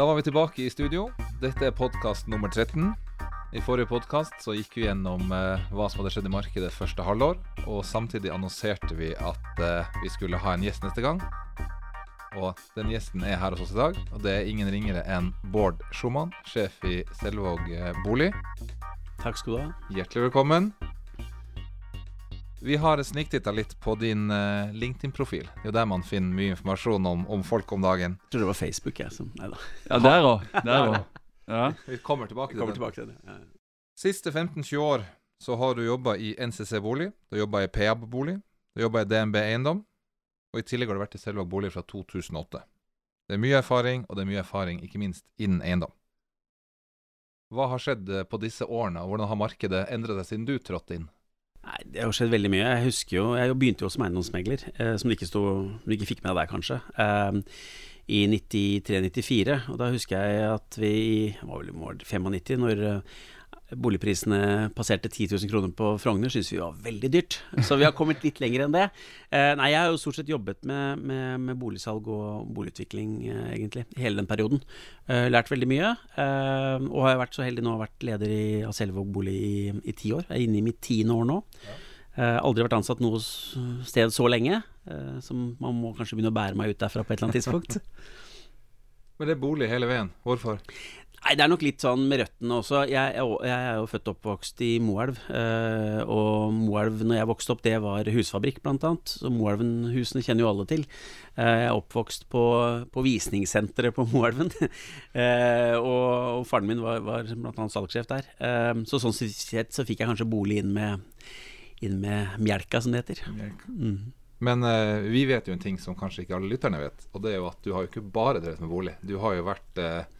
Da var vi tilbake i studio. Dette er podkast nummer 13. I forrige podkast så gikk vi gjennom eh, hva som hadde skjedd i markedet første halvår, og samtidig annonserte vi at eh, vi skulle ha en gjest neste gang. Og den gjesten er her hos oss i dag, og det er ingen ringere enn Bård Schumann, sjef i Selvåg eh, bolig. Takk skal du ha. Hjertelig velkommen. Vi har sniktitta litt på din eh, LinkedIn-profil. Det er jo der man finner mye informasjon om, om folk om dagen. Jeg tror det var Facebook, jeg. Som, nei da. Ja, der òg. Der òg. Ja. Vi kommer tilbake til Kommer det. tilbake til det. Ja. Siste 15-20 år så har du jobba i NCC Bolig, du har jobba i Peab Bolig, du har jobba i DNB Eiendom, og i tillegg har du vært i Selvåg Bolig fra 2008. Det er mye erfaring, og det er mye erfaring ikke minst innen eiendom. Hva har skjedd eh, på disse årene, og hvordan har markedet endret seg siden du trådte inn? Nei, Det har skjedd veldig mye. Jeg husker jo, jeg begynte jo som eiendomsmegler, eh, som du ikke, ikke fikk med deg kanskje, eh, i 93-94. Og da husker jeg at vi var vel i mål 95, når eh, boligprisene passerte 10 000 kroner på Frogner, syntes vi var veldig dyrt. Så vi har kommet litt lenger enn det. Eh, nei, jeg har jo stort sett jobbet med, med, med boligsalg og boligutvikling, eh, egentlig, hele den perioden. Eh, lært veldig mye. eh, og har vært så heldig nå å ha vært leder i, av Selvåg bolig i, i ti år. Jeg er inne i mitt tiende år nå. Eh, aldri vært ansatt noe sted så lenge, som man må kanskje begynne å bære meg ut derfra på et eller annet tidspunkt. Men det er bolig hele veien. Hvorfor? Nei, det er nok litt sånn med røttene også. Jeg, jo- jeg er jo født og oppvokst i Moelv. Eh, og Moelv, når jeg vokste opp, det var husfabrikk, blant annet. Så Moelven-husene kjenner jo alle til. Eh, jeg er oppvokst på, på visningssenteret på Moelven. eh, og, og faren min var, var blant annet salgssjef der. Eh, så sånn sett så fikk jeg kanskje bolig inn med, inn med mjelka, som det heter. Mm. Men eh, vi vet jo en ting som kanskje ikke alle lytterne vet, og det er jo at du har jo ikke bare drevet med bolig. Du har jo vært eh,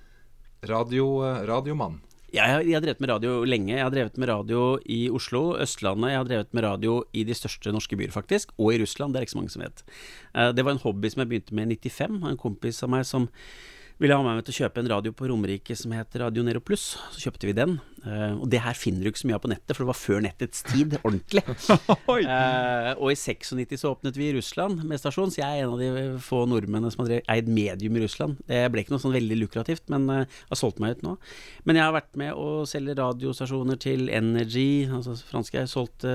radio, eh, radiomann. Jeg, har- jeg har drevet med radio lenge. Jeg har drevet med radio i Oslo, Østlandet. Jeg har drevet med radio i de største norske byer, faktisk. Og i Russland. Det er ikke så mange som vet. Eh, Det var en hobby som jeg begynte med i 95. En kompis av meg som ville ha meg med til å kjøpe en radio på Romerike som heter Radio Nero Pluss. Så kjøpte vi den. Eh, Og det her finner du ikke så mye av på nettet, for det var før nettets tid. Ordentlig. Eh, og i 96 så åpnet vi i Russland med stasjon, så jeg er en av de få nordmennene som har eid medium i Russland. Det ble ikke noe sånn veldig lukrativt, men uh, har solgt meg ut nå. Men jeg har vært med å selge radiostasjoner til Energy, altså franske. Jeg har solgt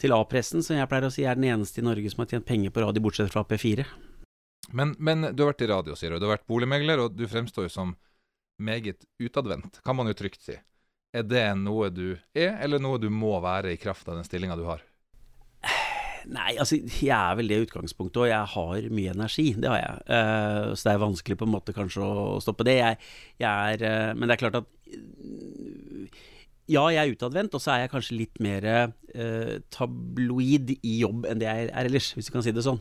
til A-pressen, som jeg pleier å si er den eneste i Norge som har tjent penger på radio, bortsett fra P4. Men, men du har vært i radio, sier du. Du har vært boligmegler, og du fremstår jo som meget utadvendt, kan man jo trygt si. Er det noe du er, eller noe du må være i kraft av den stillinga du har? Nei, altså jeg er vel det utgangspunktet, og jeg har mye energi. Det har jeg. Uh, så det er vanskelig på en måte kanskje å stoppe det. Jeg, jeg er uh, Men det er klart at uh, Ja, jeg er utadvendt, og så er jeg kanskje litt mer eh, tabloid i jobb enn det jeg er ellers, hvis du kan si det sånn.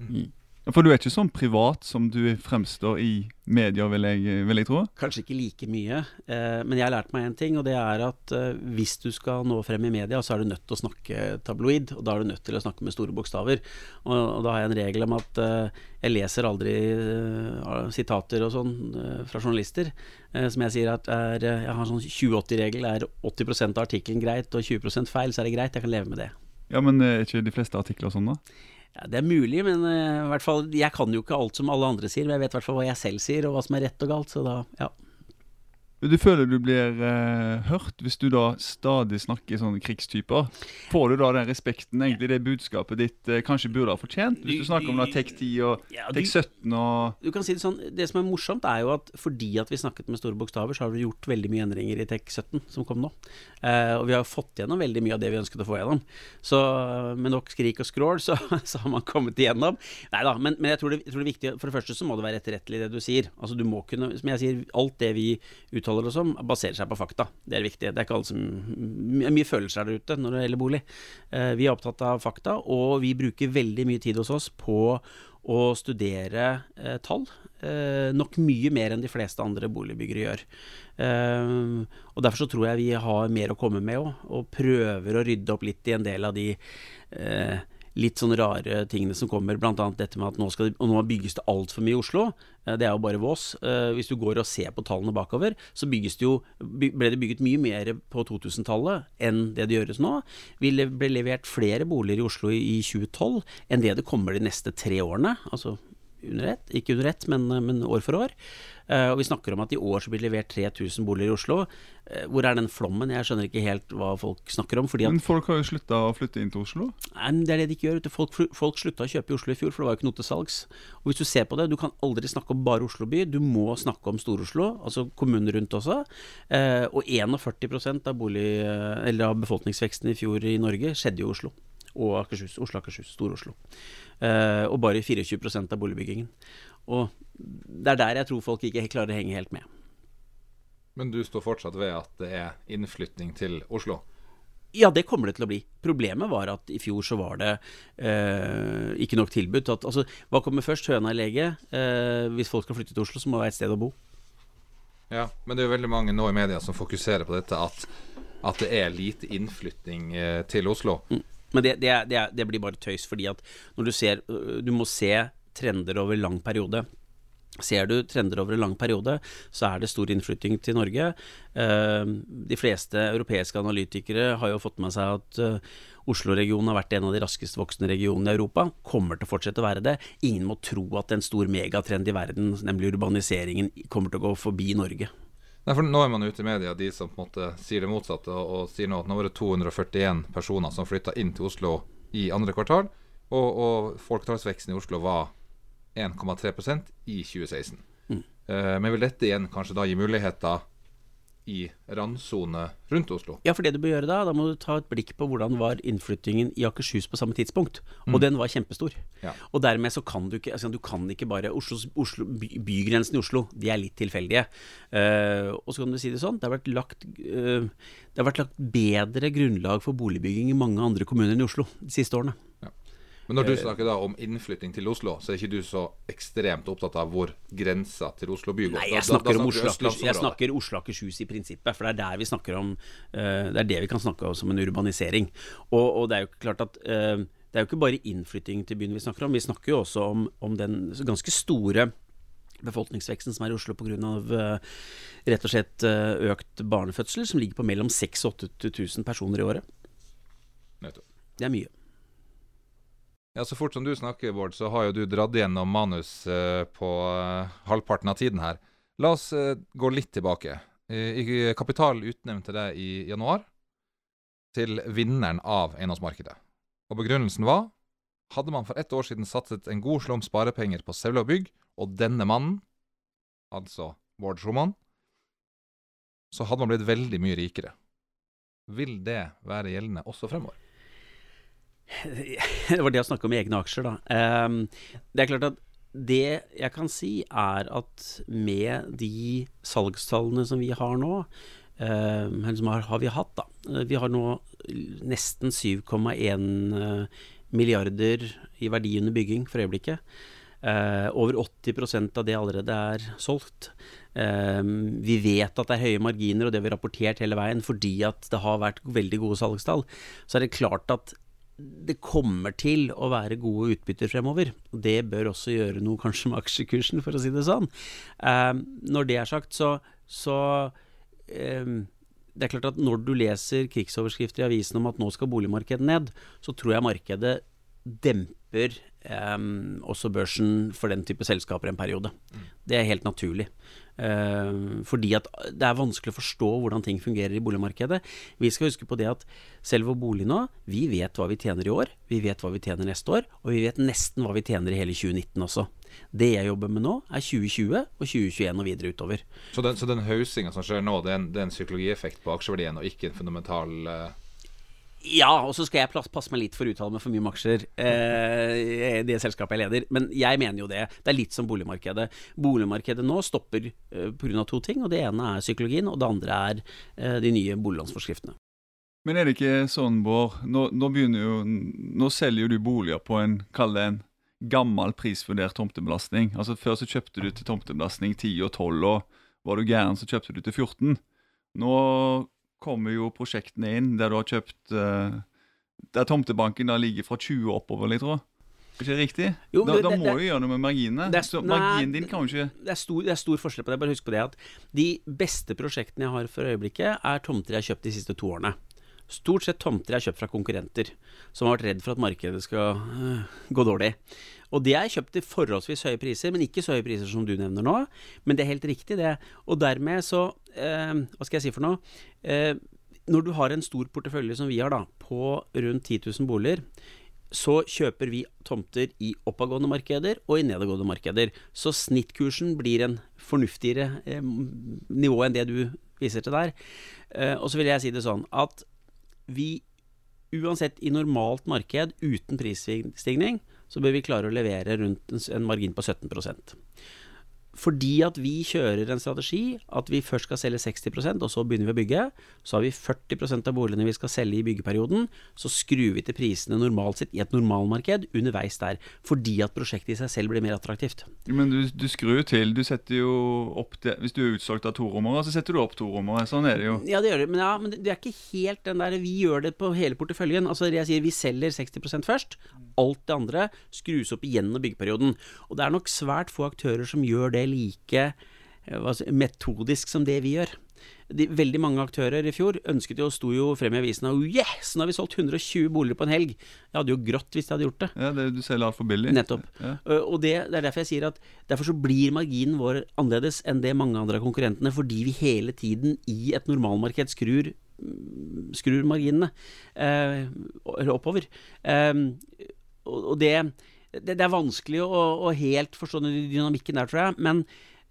Mm. For du er ikke sånn privat som du fremstår i media, vil jeg, vil jeg tro? Kanskje ikke like mye, eh, men jeg har lært meg en ting, og det er at eh, hvis du skal nå frem i media, så er du nødt til å snakke tabloid, og da er du nødt til å snakke med store bokstaver. Og, og da har jeg en regel om at eh, jeg leser aldri eh, sitater og sånn eh, fra journalister, eh, som jeg sier at er, jeg har en sånn 20-80-regel, er 80% av artikkelen greit og 20% feil, så er det greit, jeg kan leve med det. Ja, men er ikke de fleste artikler sånn, da? Ja, det er mulig, men uh, hvert fall, jeg kan jo ikke alt som alle andre sier, men jeg vet hva jeg selv sier, og hva som er rett og galt, så da, ja. Du føler du blir eh, hørt hvis du da stadig snakker sånne krigstyper? Får du da den respekten, egentlig det budskapet ditt eh, kanskje burde ha fortjent? Hvis du snakker om da Tech 10 og Ja, du- Tech 17 og Du kan si Det sånn, det som er morsomt, er jo at fordi at vi snakket med store bokstaver, så har vi gjort veldig mye endringer i Tech 17 som kom nå. Eh, og vi har fått gjennom veldig mye av det vi ønsket å få gjennom. Så med nok skrik og skrål, så, så har man kommet igjennom. Nei da, men, men jeg, tror det, jeg tror det er viktig For det første så må det være etterrettelig, det du sier. Altså du må kunne Som jeg sier, alt det vi uttaler oss om, baserer seg på fakta. Det er viktig. Det er ikke alle som my- Mye følelser der ute når det gjelder bolig. Eh, vi er opptatt av fakta, og vi bruker veldig mye tid hos oss på å studere eh, tall. Eh, nok mye mer enn de fleste andre boligbyggere gjør. Eh, og Derfor så tror jeg vi har mer å komme med òg, og prøver å rydde opp litt i en del av de eh, litt sånne rare tingene som kommer, bl.a. dette med at nå, skal nå bygges det altfor mye i Oslo. Eh, Det er jo bare vås. Eh, Hvis du går og ser på tallene bakover, så det jo, ble det bygget mye mer på 2000-tallet enn det det gjøres nå. Vi le- ble levert flere boliger i Oslo i 2012 enn det det kommer de neste tre årene. Altså under ett. Ikke under ett, men, men år for år. Uh, og vi snakker om at i år så blir det levert 3000 boliger i Oslo. Uh, hvor er den flommen? Jeg skjønner ikke helt hva folk snakker om. men folk har jo slutta å flytte inn til Oslo? Nei, men det er det de ikke gjør. Folk, folk slutta å kjøpe i Oslo i fjor, for det var jo ikke noe til salgs. Og hvis du ser på det, du kan aldri snakke om bare Oslo by. Du må snakke om Stor-Oslo, altså kommunen rundt også. Og 41 av, bolig, av befolkningsveksten i fjor i Norge skjedde i Oslo og Akershus. Oslo Akershus, Stor-Oslo. Uh, og bare 24% av boligbyggingen. Og det er der jeg tror folk ikke klarer å henge helt med. Men du står fortsatt ved at det er innflytning til Oslo? Ja, det kommer det til å bli. Problemet var at i fjor så var det eh, ikke nok tilbud. At, altså, hva kommer først, høna eller egget? Eh, hvis folk skal flytte til Oslo, så må det være et sted å bo. Ja, men det er jo veldig mange nå i media som fokuserer på dette at, at det er lite innflytting eh, til Oslo. Mm. Men det, det, det, det, blir bare tøys, fordi at når du ser Du må se trender over lang periode. Ser du trender over en lang periode, så er det stor innflytting til Norge. Eh, de fleste europeiske analytikere har jo fått med seg at eh, Oslo-regionen har vært en av de raskest voksende regionene i Europa. Kommer til å fortsette å være det. Ingen må tro at en stor megatrend i verden, nemlig urbaniseringen, kommer til å gå forbi Norge. Nei, for Nå er man ute i media, de som på en måte sier det motsatte, og, og sier nå at nå var det 241 personer som flytta inn til Oslo i andre kvartal, og, og folketallsveksten i Oslo var 1,3% i 2016. Mm. Uh, men vil dette igjen kanskje da gi muligheter i randsone rundt Oslo? Ja, for det du bør gjøre da, da må du ta et blikk på hvordan var innflyttingen i Akershus på samme tidspunkt. Og mm. den var kjempestor. Ja. Og dermed så kan du ikke altså du kan ikke bare Oslos, Oslo, by, Bygrensen i Oslo, de er litt tilfeldige. Uh, og så kan du si det sånn, det har vært lagt uh, det har vært lagt bedre grunnlag for boligbygging i mange andre kommuner enn i Oslo de siste årene. Men når du eh, snakker da om innflytting til Oslo, så er ikke du så ekstremt opptatt av hvor grensa til Oslo by går? Nei, jeg snakker, da, da snakker om Oslo, jeg snakker Oslo Akershus i prinsippet. For det er der vi snakker om uh, Det er det vi kan snakke om som en urbanisering. Og, og det er jo klart at uh, det er jo ikke bare innflytting til byen vi snakker om. Vi snakker jo også om, om den ganske store befolkningsveksten som er i Oslo pga. Uh, rett og slett økt barnefødsel, som ligger på mellom 6000 og 8000 personer i året. Det er mye. Ja, Så fort som du snakker, Bård, så har jo du dratt gjennom manus uh, på uh, halvparten av tiden her. La oss uh, gå litt tilbake. Kapital utnevnte deg i januar til vinneren av eiendomsmarkedet. Og begrunnelsen var hadde man for ett år siden satset en god slump sparepenger på Sevla Bygg og denne mannen, altså Bård Schumann, så hadde man blitt veldig mye rikere. Vil det være gjeldende også fremover? Det var det å snakke om egne aksjer, da. Um, det er klart at det jeg kan si, er at med de salgstallene som vi har nå, uh, eller som har, vi hatt, da Vi har nå nesten 7,1 eh, milliarder i verdi under bygging for øyeblikket. Uh, over 80% av det allerede er solgt. Uh, vi vet at det er høye marginer, og det har vi rapportert hele veien fordi at det har vært veldig gode salgstall. Så er det klart at det kommer til å være gode utbytter fremover. Det bør også gjøre noe kanskje med aksjekursen, for å si det sånn. Um, når det er sagt, så, så um, Det er klart at når du leser krigsoverskrifter i avisen om at nå skal boligmarkedet ned, så tror jeg markedet demper um, også børsen for den type selskaper en periode. Mm. Det er helt naturlig. Uh, fordi at det er vanskelig å forstå hvordan ting fungerer i boligmarkedet. Vi skal huske på det at selv vår bolig nå, vi vet hva vi tjener i år, vi vet hva vi tjener neste år, og vi vet nesten hva vi tjener i hele 2019 også. Det jeg jobber med nå, er 2020 og 2021 og videre utover. Så den, så den som skjer nå, det er en, det er en psykologieffekt på aksjeverdien, og ikke en fundamental uh ja, og så skal jeg passe meg litt for å uttale meg for mye om aksjer eh, det selskapet jeg leder. Men jeg mener jo det. Det er litt som boligmarkedet. Boligmarkedet nå stopper eh, pga. to ting. og Det ene er psykologien, og det andre er eh, de nye boliglånsforskriftene. Men er det ikke sånn, Bård, nå, nå, jo, nå selger du boliger på en, kall det en gammel prisvurdert tomtebelastning. Altså Før så kjøpte du til tomtebelastning 10 og 12, og var du gæren så kjøpte du til 14. Nå kommer jo prosjektene inn der du har kjøpt uh, Der tomtebanken da ligger fra 20 oppover, litt, tror jeg. Ikke riktig? Jo, da, da, må du gjøre noe med marginene. Er, så marginen din kan jo ikke det er, stor, det er stor forskjell på det. Bare husk på det at de beste prosjektene jeg har for øyeblikket, er tomter jeg har kjøpt de siste to årene. stort sett tomter jeg har kjøpt fra konkurrenter, som har vært redd for at markedet skal øh, gå dårlig. Og det er kjøpt til forholdsvis høye priser, men ikke så høye priser som du nevner nå. Men det er helt riktig, det. Og dermed så Hva skal jeg si for noe? Eh, når du har en stor portefølje som vi har, da, på rundt 10 000 boliger, så kjøper vi tomter i oppadgående markeder og i nedadgående markeder. Så snittkursen blir en fornuftigere eh, nivå enn det du viser til der. Eh, og så vil jeg si det sånn at vi uansett i normalt marked uten prisstigning, så bør vi klare å levere rundt en margin på 17 fordi at vi kjører en strategi at vi først skal selge 60% og så begynner vi å bygge. Så har vi 40% av boligene vi skal selge i byggeperioden. Så skrur vi til prisene normalt sett i et normalmarked underveis der. Fordi at prosjektet i seg selv blir mer attraktivt. Men du, du skrur til. Du setter jo opp det Hvis du er utsolgt av torommere, så setter du opp torommere. Sånn er det jo. Ja, det gjør det. Men, ja, men det, det er ikke helt den der Vi gjør det på hele porteføljen. Altså jeg sier vi selger 60% først. Alt det andre skrus opp igjennom byggeperioden. Og det er nok svært få aktører som gjør det like eh, metodisk som det vi gjør. De, veldig mange aktører i fjor ønsket jo, sto jo frem i avisen og yes, nå har vi solgt 120 boliger på en helg. Jeg hadde jo grått hvis jeg hadde gjort det. Ja, det Du selger altfor billig. Nettopp. Ja. Og det, det, er derfor jeg sier at derfor så blir marginen vår annerledes enn det mange andre av konkurrentene, fordi vi hele tiden i et normalmarked skrur mm, skrur marginene uh, oppover. Og, og det det, det, er vanskelig å, å, helt forstå den dynamikken der, tror jeg. Men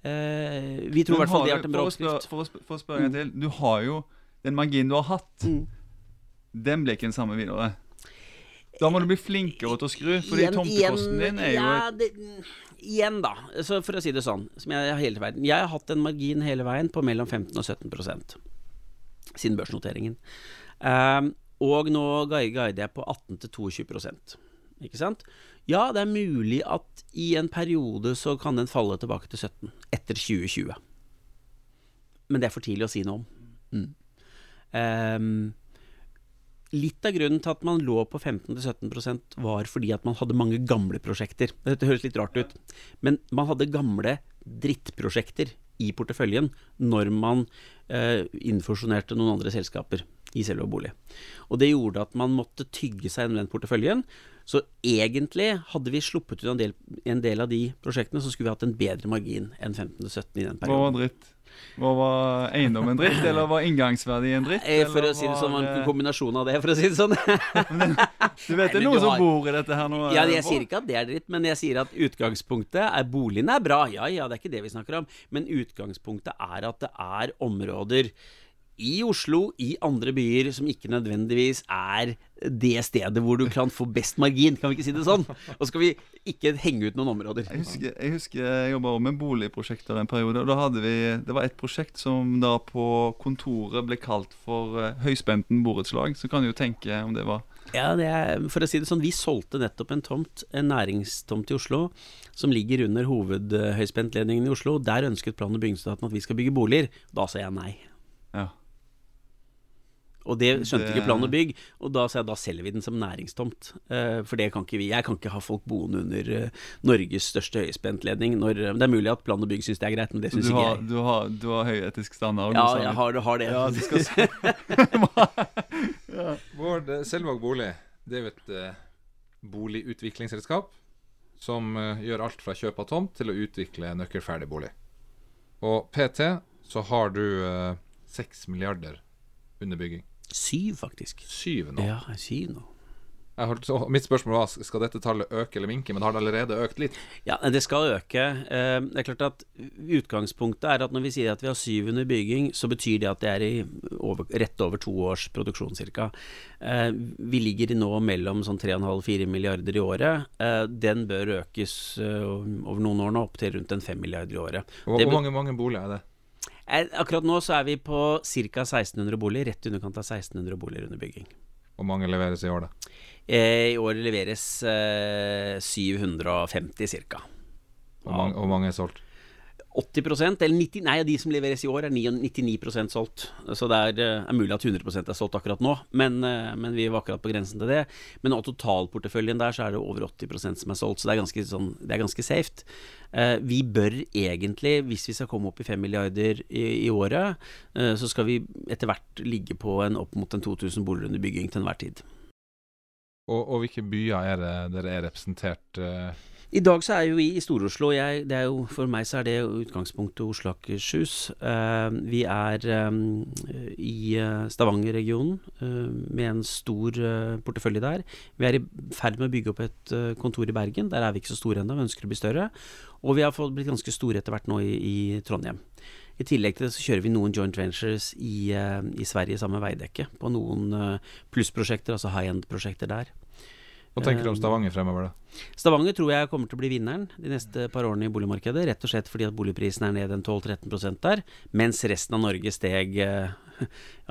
eh, vi tror i hvert fall det har vært en bra oppskrift. For, for, å spørre en til. Du har jo den magien du har hatt. Mm. Den ble ikke den samme videre. Da må du bli flinkere til å skru, fordi tomtekosten din er jo ja, det, Igjen, da. Så for å si det sånn, som jeg har hele veien Jeg har hatt en margin hele veien på mellom 15 og 17% siden børsnoteringen. Um, og nå guider jeg på 18 til 22% ikke sant? Ja, det er mulig at i en periode så kan den falle tilbake til 17 etter 2020. Men det er for tidlig å si noe om. Mm. Um, litt av grunnen til at man lå på 15-17% var fordi at man hadde mange gamle prosjekter. Dette høres litt rart ut, men man hadde gamle drittprosjekter i porteføljen når man uh, innfusjonerte noen andre selskaper i selve bolig. Og det gjorde at man måtte tygge seg gjennom den porteføljen. Så egentlig, hadde vi sluppet ut en del, en del, av de prosjektene, så skulle vi hatt en bedre margin enn 15-17 i den perioden. Hva var dritt? Hva var eiendommen dritt, eller var inngangsverdien dritt? Eh, for å si det sånn, en kombinasjon av det, for å si det sånn. du vet det er noen som bor i dette her nå? Ja, jeg sier ikke at det er dritt, men jeg sier at utgangspunktet er boligen er bra. Ja ja, det er ikke det vi snakker om. Men utgangspunktet er at det er områder i Oslo, i andre byer, som ikke nødvendigvis er det stedet hvor du kan få best margin, kan vi ikke si det sånn? Og skal vi ikke henge ut noen områder. Jeg husker jeg, husker jeg jobba med boligprosjekter en periode, og da hadde vi Det var et prosjekt som da på kontoret ble kalt for uh, høyspenten borettslag, så kan du jo tenke om det var ja, det er, for å si det sånn, vi solgte nettopp en tomt, en næringstomt i Oslo, som ligger under hovedhøyspentledningen i Oslo. Der ønsket plan- og bygningsetaten at vi skal bygge boliger. Da sa jeg nei. Ja. Og det skjønte det... ikke plan og bygg. Og da sa jeg da selger vi den som næringstomt. Uh, for det kan ikke vi. Jeg kan ikke ha folk boende under uh, Norges største høyspentledning. Når, uh, det er mulig at plan og bygg syns det er greit, men det syns ikke jeg. Du har, du har høy etisk standard? Ja, jeg har, har, det. Ja, du skal... ja. Vår Selvåg bolig, det er jo et boligutviklingsselskap som gjør alt fra kjøp av tomt til å utvikle nøkkelferdig bolig. Og PT så har du seks milliarder under bygging. Syv, faktisk. Syv nå? Ja, syv nå. Holdt, mitt spørsmål var skal dette tallet øke eller minke, men har det allerede økt litt? Ja, det skal øke. Eh, det er klart at Utgangspunktet er at når vi sier at vi har syv under bygging, så betyr det at det er i over, rett over to års produksjon ca. Eh, vi ligger nå mellom sånn 3,5-4 milliarder i året. Eh, den bør økes over noen år nå, opp til rundt en 5 milliarder i året. Hvor, hvor mange, mange boliger er det? Akkurat nå så er vi på ca. 1600 boliger. Rett i underkant av 1600 boliger under bygging. Hvor mange leveres i år, da? Eh, I år leveres eh, 750 ca. Hvor hvor mange er solgt? 80% eller 90, Nei, de som leveres i år, er 99% solgt. Så det er, eh, er, mulig at 100% er solgt akkurat nå, men, eh, men, vi var akkurat på grensen til det. Men av totalporteføljen der så er det over 80% som er solgt, så det er ganske, sånn, det er ganske safe. Eh, vi bør egentlig, hvis vi skal komme opp i 5 milliarder i, i året, så skal vi etter hvert ligge på en opp mot en 2000 boliger under bygging til enhver tid. Og, og, hvilke byer er det dere er representert? Uh i dag så er jo vi i Stor-Oslo. For meg så er det utgangspunktet Oslo Akershus. Uh, vi er um, i uh, Stavanger-regionen uh, med en stor portefølje der. Vi er i ferd med å bygge opp et kontor i Bergen. Der er vi ikke så store ennå, vi ønsker å bli større. Og vi har fått blitt ganske store etter hvert nå i, i Trondheim. I tillegg til det så kjører vi noen joint ventures i, i Sverige sammen med Veidekke på noen plussprosjekter, altså high end-prosjekter der. Hva tenker du om Stavanger fremover, da? Stavanger tror jeg kommer til å bli vinneren de neste par årene i boligmarkedet. Rett og slett fordi at boligprisen er ned en 12-13% der, mens resten av Norge steg ja,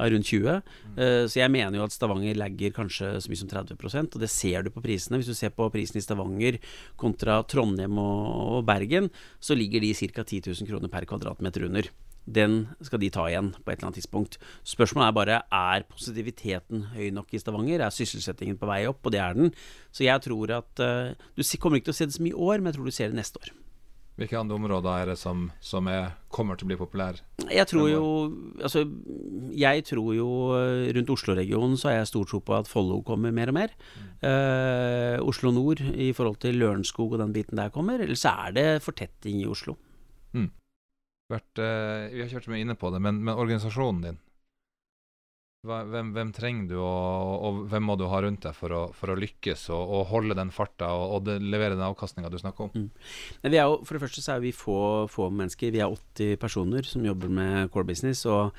rundt 20 mm. uh, Så jeg mener jo at Stavanger legger kanskje så mye som 30% og det ser du på prisene. Hvis du ser på prisen i Stavanger kontra Trondheim og, og Bergen, så ligger de ca. 10 000 kroner per kvadratmeter under den skal de ta igjen på et eller annet tidspunkt. Spørsmålet er bare er positiviteten høy nok i Stavanger. Er sysselsettingen på vei opp? Og det er den. Så jeg tror at uh, Du kommer ikke til å se det så mye i år, men jeg tror du ser det neste år. Hvilke andre områder er det som, som er, kommer til å bli populære? Jeg tror jo Altså, jeg tror jo eh, rundt Oslo-regionen så har jeg stor tro på at Follo kommer mer og mer. Mm. Uh, Oslo nord i forhold til Lørenskog og den biten der kommer. Eller så er det fortetting i Oslo. Mm vært uh, Vi har kjørt mye inne på det, men, men organisasjonen din hvem, hvem, trenger du, og, og, hvem må du ha rundt deg for å, for å lykkes og, og, holde den farta og, og det, levere den avkastninga du snakker om? Mm. Er jo, for det første så er vi få, få mennesker. Vi er 80 personer som jobber med core business. og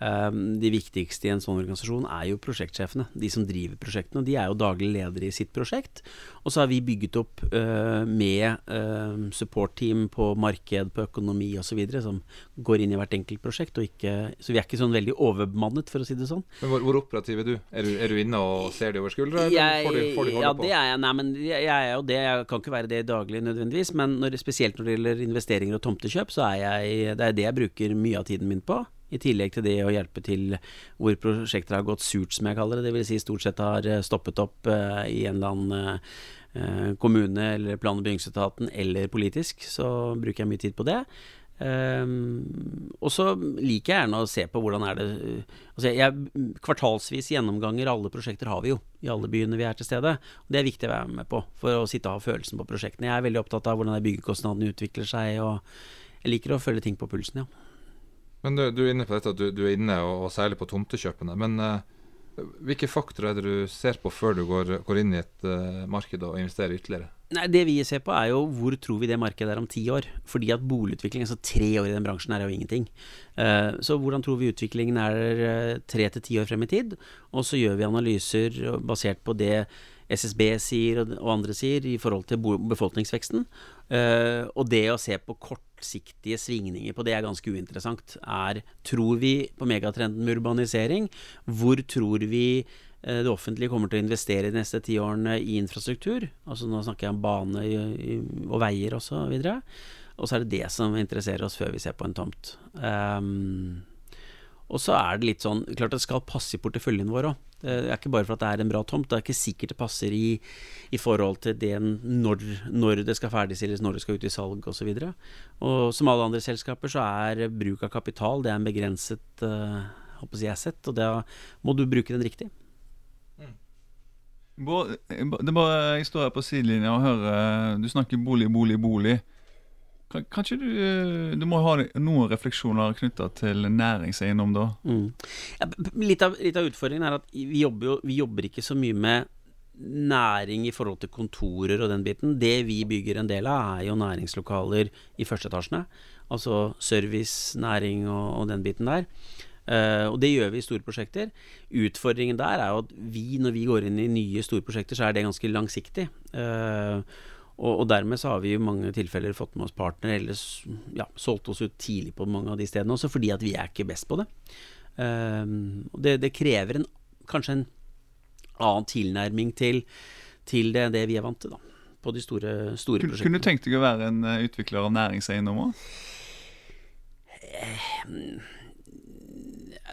de viktigste i en sånn organisasjon er jo prosjektsjefene. De som driver prosjektene. De er jo daglig ledere i sitt prosjekt. Og så har vi bygget opp uh, med uh, support-team på marked, på økonomi osv. som går inn i hvert enkelt prosjekt. Ikke, så vi er ikke sånn veldig overbemannet, for å si det sånn. Men Hvor, hvor operativ er du? Er, du? er du inne og ser de over skuldra, eller får de, får de holde ja, på? Det er jeg, nei, men jeg, jeg er jo det. Jeg kan ikke være det daglig nødvendigvis. Men når, spesielt når det gjelder investeringer og tomtekjøp, så er jeg, det er det jeg bruker mye av tiden min på. I tillegg til det å hjelpe til hvor prosjekter har gått surt, som jeg kaller det. Dvs. Si stort sett har eh, stoppet opp uh, i en eller annen uh, kommune eller plan- og bygningsetaten eller politisk. Så bruker jeg mye tid på det. Um, og så liker jeg gjerne å se på hvordan er det altså jeg, Kvartalsvis gjennomganger alle prosjekter har vi jo i alle byene vi er til stede. Og Det er viktig å være med på for å sitte og ha følelsen på prosjektene. Jeg er veldig opptatt av hvordan byggekostnadene utvikler seg, og jeg liker å følge ting på pulsen, ja. Men du, du, er inne på dette at du, du er inne, og, og, særlig på tomtekjøpene. Men uh, hvilke faktorer er det du ser på før du går, går inn i et uh, marked og investerer ytterligere? Nei, Det vi ser på, er jo hvor tror vi det markedet er om ti år. Fordi at boligutvikling, altså tre år i den bransjen, er jo ingenting. Uh, så hvordan tror vi utviklingen er tre til ti år frem i tid? Og så gjør vi analyser basert på det SSB sier og, andre sier i forhold til befolkningsveksten. Og det å se på kortsiktige svingninger på det er ganske uinteressant. Er, tror vi på megatrenden med urbanisering? Hvor tror vi uh, det offentlige kommer til å investere de neste ti årene i infrastruktur? Altså Nå snakker jeg om bane og veier osv. Og så er det det som interesserer oss før vi ser på en tomt. Um, og så er det litt sånn Klart det skal passe i porteføljen vår òg. Det er ikke bare for at det er en bra tomt, det er ikke sikkert det passer i, i forhold til det når, når, det skal ferdigstilles, når det skal ut i salg osv. Og, så og som alle andre selskaper så er bruk av kapital det er en begrenset uh, håper jeg sett, og da må du bruke den riktig. Det Det bare, jeg står her på sidelinja og hører du snakker bolig, bolig, bolig. Kanskje du, eh, du må ha noen refleksjoner knytta til næringseiendom, da? Mm. Ja, litt, av, litt, av, utfordringen er at vi jobber, jo, vi jobber ikke så mye med næring i forhold til kontorer og den biten. Det vi bygger en del av, er jo næringslokaler i førsteetasjene. Altså service, næring og, og den biten der. Uh, og det gjør vi i store prosjekter. Utfordringen der er jo at vi, når vi går inn i nye store prosjekter, så er det ganske langsiktig. Uh, og, og, dermed så har vi i mange tilfeller fått med oss partner, eller ja, solgt oss ut tidlig på mange av de stedene også, fordi at vi er ikke best på det. Um, det, det, krever en, kanskje en annen tilnærming til, til det, det, vi er vant til, da. På de store, store prosjektene. Kunne du tenkt deg å være en uh, utvikler av næringseiendommer?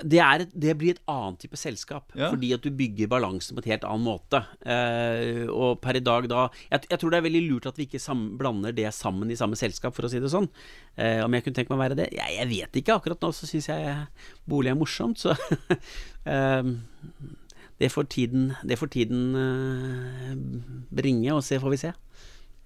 Det, er et, det blir et annet type selskap, Ja. fordi at du bygger balansen på et helt annen måte. Eh, og per i dag da Jeg, jeg tror det er veldig lurt at vi ikke sammen, blander det sammen i samme selskap, for å si det sånn. Eh, om jeg kunne tenkt meg å være det? Jeg, jeg vet ikke. Akkurat nå så syns jeg bolig er morsomt, så eh, Det får tiden, det får tiden eh, bringe, og se får vi se.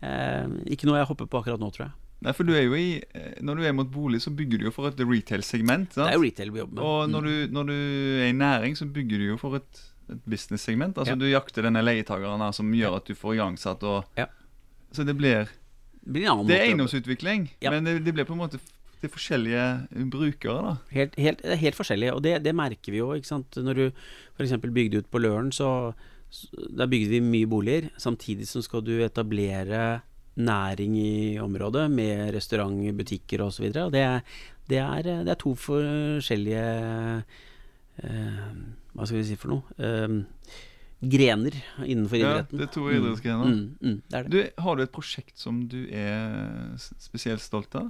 Eh, ikke noe jeg hopper på akkurat nå, tror jeg. Nei, for du er jo i eh, Når du er mot bolig, så bygger du jo for et retail-segment. Det er jo retail vi jobber med. Og når Mm. du, når du er i næring, så bygger du jo for et, et business-segment. Altså Ja. Du jakter denne leietakeren her som gjør at du får igangsatt og Ja. Så det blir det blir Det er eiendomsutvikling, Ja. men det, det blir på en måte til forskjellige brukere, da. Helt, helt, helt forskjellig, og det, det merker vi jo. ikke sant? Når du f.eks. bygde ut på Løren, så så- Da bygde vi mye boliger. Samtidig som skal du etablere næring i området, med restaurant, butikker osv. Det, det, er, det er to forskjellige eh, Hva skal vi si for noe? Eh, grener innenfor Ja, idretten. det er to idrettsgrener. Mm, mm, det er det. Du, har du et prosjekt som du er spesielt stolt av?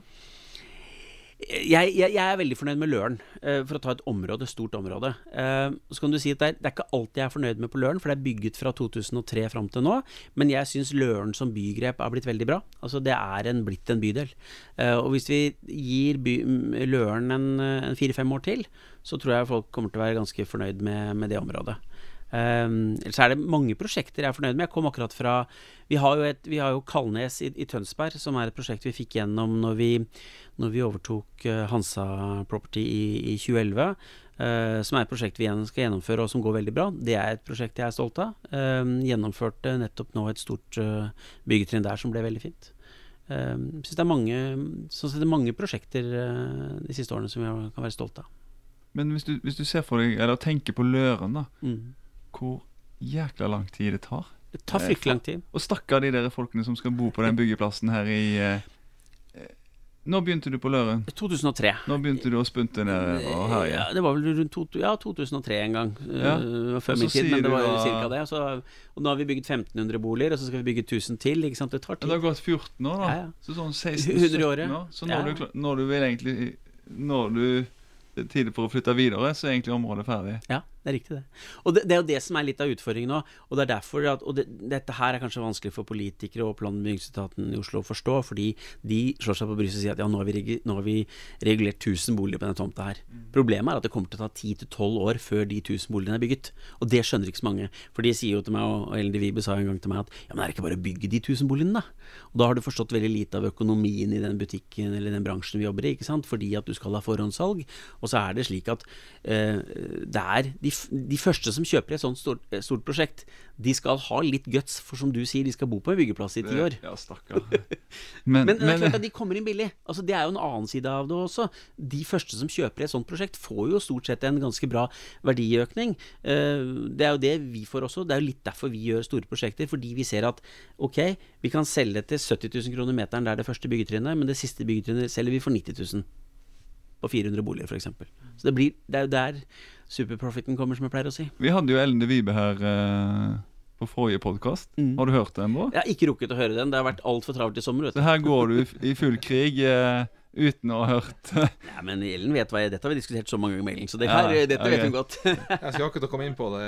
Jeg, jeg, jeg er veldig fornøyd med Løren, eh, for å ta et område, stort område. Eh, så kan du si at det er, det er ikke alt jeg er fornøyd med på Løren, for det er bygget fra 2003 fram til nå. Men jeg syns Løren som bygrep har blitt veldig bra. Altså Det er en, blitt en bydel. Eh, og hvis vi gir by, Løren en, en fire-fem år til, så tror jeg folk kommer til å være ganske fornøyd med, med det området. Um, ellers er det mange prosjekter jeg er fornøyd med. Jeg kom akkurat fra Vi har jo, et, vi har jo Kalnes i, i Tønsberg, som er et prosjekt vi fikk gjennom når vi, når vi overtok eh, Hansa Property i, i 2011. Uh, som er et prosjekt vi skal gjennomføre, og som går veldig bra. Det er et prosjekt jeg er stolt av. Um, gjennomførte nettopp nå et stort uh, byggetrinn der som ble veldig fint. Um, synes det er mange, sånn det er mange prosjekter uh, de siste årene som jeg kan være stolt av. Men hvis du, hvis du ser for deg, eller tenker på Løren, da. Mm. Hvor jækla lang tid det tar. Det tar fryktelig lang tid. Og stakkar de der folkene som skal bo på den byggeplassen her i eh, eh, Når begynte du på Løren? 2003. Når begynte du å spunte ned og herje? Ja, det var vel rundt to, ja, 2003 en gang. Ja. Uh, før min tid, men det var ca. det. Så, og nå har vi bygget 1500 boliger, og så skal vi bygge 1000 til. Ikke sant? Det tar tid. Ja, Det har gått 14 år, da. Ja. Så sånn 16-17 år. Så når, du, når du vil egentlig Når du det er tid for å flytte videre, så er egentlig området ferdig. Ja, det er riktig det. Og det, det er jo det som er litt av utfordringen nå. Og det er derfor at Og det, dette her er kanskje vanskelig for politikere og plan- og bygningsetaten i Oslo å forstå, fordi de slår seg på brystet og sier at ja, nå har vi, nå har vi regulert 1000 boliger på denne tomta her. Problemet er at det kommer til å ta 10-12 år før de 1000 boligene er bygget. Og det skjønner ikke så mange. For de sier jo til meg, og Ellen de Vibe sa en gang til meg at ja, men er det ikke bare å bygge de 1000 boligene, da? Og da har du forstått veldig lite av økonomien i den butikken eller den bransjen vi jobber i, ikke sant? Fordi at du skal ha forhåndssalg. Og så er det slik at eh, det er de, de første som kjøper et sånt stort, eh, stort prosjekt, de skal ha litt guts, for som du sier, de skal bo på en byggeplass i ti år. Ja, stakkar. Men, Men, det er klart at de kommer inn billig. Altså Det er jo en annen side av det også. De første som kjøper et sånt prosjekt, får jo stort sett en ganske bra verdiøkning. Eh, Det er jo det vi får også. Det er jo litt derfor vi gjør store prosjekter. Fordi vi ser at ok, vi kan selge til 70 000 kroner meteren, det er det første byggetrinnet, men det siste byggetrinnet selger vi for 90 000. På 400 boliger, f.eks. Så det, blir, det er jo der superprofiten kommer, som jeg pleier å si. vi hadde jo Ellen de Vibe her eh, på forrige podkast. Mm. Har du hørt den, Bra? Jeg har ikke rukket å høre den. Det har vært altfor travelt i sommer. Vet Så her går du i full krig eh, uten å ha hørt Ja, men Ellen vet hva jeg Dette har vi diskutert så mange ganger med Ellen, så det Ja, dette dette vet hun godt. Jeg skal akkurat komme inn på det.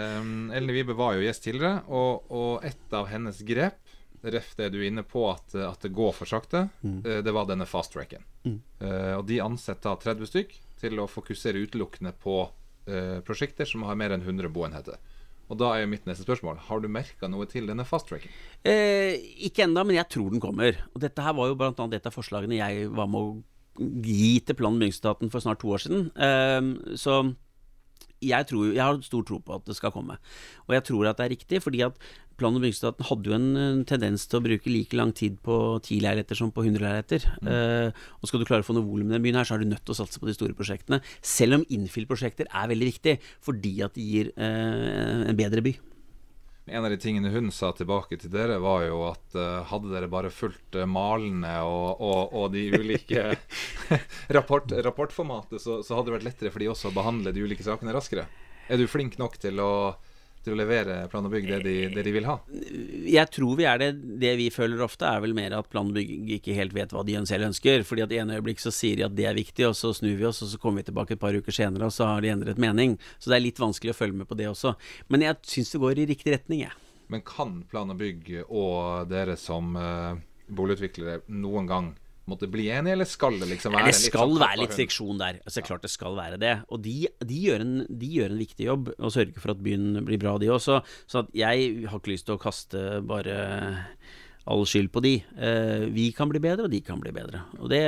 Ellen Vibe var jo gjest tidligere, og, og et av hennes grep, ref det du er inne på, at, at det går for sakte, eh, det var denne fast-tracken. Mm. Uh, og de ansetter 30 stykk til å fokusere utelukkende på uh, prosjekter som har mer enn 100 boenheter. Og da er jo mitt neste spørsmål Har du merka noe til denne fast-tracken? Eh, ikke ennå, men jeg tror den kommer. Og dette her var jo annet et av forslagene jeg var med å gi til plan- og bygningsetaten for snart to år siden. Eh, så jeg, tror, jeg har stor tro på at det skal komme. Og jeg tror at det er riktig, fordi at plan- og bygningsetaten hadde jo en, eh, tendens til å bruke like lang tid på 10 leiligheter som på 100 leiligheter. Eh, og skal du klare å få noe volum i den byen her, så er du nødt til å satse på de store prosjektene. Selv om infill-prosjekter er veldig viktig, fordi at de gir eh, en bedre by. En av de tingene hun sa tilbake til dere, var jo at uh, hadde dere bare fulgt uh, malene og, og, og de ulike rapport, rapportformatet, så, så hadde det vært lettere for de også å behandle de ulike sakene raskere. Er du flink nok til å til å levere plan og bygg det de, det de vil ha? Jeg tror vi er det. Det vi føler ofte, er vel mer at plan og bygg ikke helt vet hva de selv ønsker. Fordi at i ene øyeblikk så sier de at det er viktig, og så snur vi oss, og så kommer vi tilbake et par uker senere, og så har de endret mening. Så det er litt vanskelig å følge med på det også. Men jeg syns det går i riktig retning, jeg. Men kan plan og bygg og dere som uh, boligutviklere noen gang måtte bli enig, eller skal det liksom være Det skal litt sånn være litt friksjon der. Altså, det er klart det skal være det. Og de, de, gjør en, de, gjør en, viktig jobb og sørger for at byen blir bra, de også. Så jeg har ikke lyst til å kaste bare all skyld på de. Eh, vi kan bli bedre, og de kan bli bedre. Og det,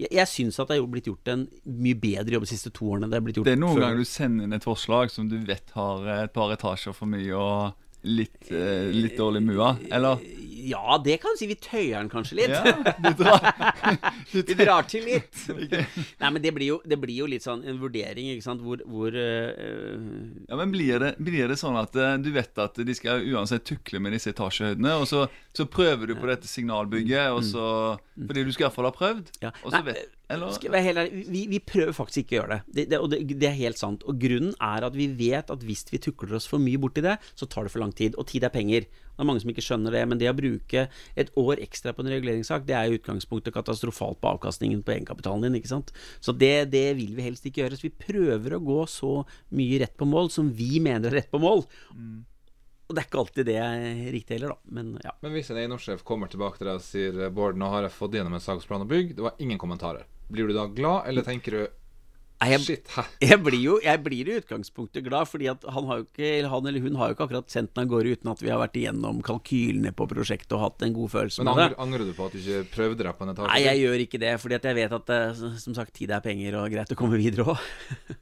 jeg jeg syns at det er blitt gjort en mye bedre jobb de siste to årene. Det er, blitt gjort det er noen før. ganger du sender inn et forslag som du vet har et par etasjer for mye og litt, eh, litt dårlig mua, eller? Ja, det kan du si. Vi tøyer den kanskje litt. Ja, du drar, du Vi drar til litt. Nei, men det blir, jo, det blir jo litt sånn en vurdering, ikke sant, hvor, hvor uh, Ja, men blir det, blir det sånn at eh, du vet at de skal uansett tukle med disse etasjehøydene, og så, så prøver du på dette signalbygget, og så Fordi du skal iallfall ha prøvd, ja. og så vet eller? Vi, vi prøver faktisk ikke å gjøre det. Det, det, og det. det er helt sant. Og grunnen er at vi vet at hvis vi tukler oss for mye borti det, så tar det for lang tid. Og tid er penger. Det er mange som ikke skjønner det, men det å bruke et år ekstra på en reguleringssak, det er i utgangspunktet katastrofalt på avkastningen på egenkapitalen din, ikke sant. Så det, det vil vi helst ikke gjøre. Så vi prøver å gå så mye rett på mål som vi mener er rett på mål. Og det er ikke alltid det er riktig heller, da. Men ja. Men hvis en eiendomssjef kommer tilbake til deg og sier Bård, nå har jeg fått gjennom en saksplan og bygg, det var ingen kommentarer. Blir du da glad, eller tenker du Nei, jeg, Shit, hæ? jeg blir jo jeg blir i utgangspunktet glad, fordi at han, har jo ikke, eller han eller hun har jo ikke akkurat sendt den av gårde uten at vi har vært igjennom kalkylene på prosjektet og hatt en god følelse Men med det. angrer, angrer du på at du ikke prøvde deg på en etasje? Nei, jeg gjør ikke det, fordi at jeg vet at eh, som sagt, tid er penger, og greit å komme videre òg.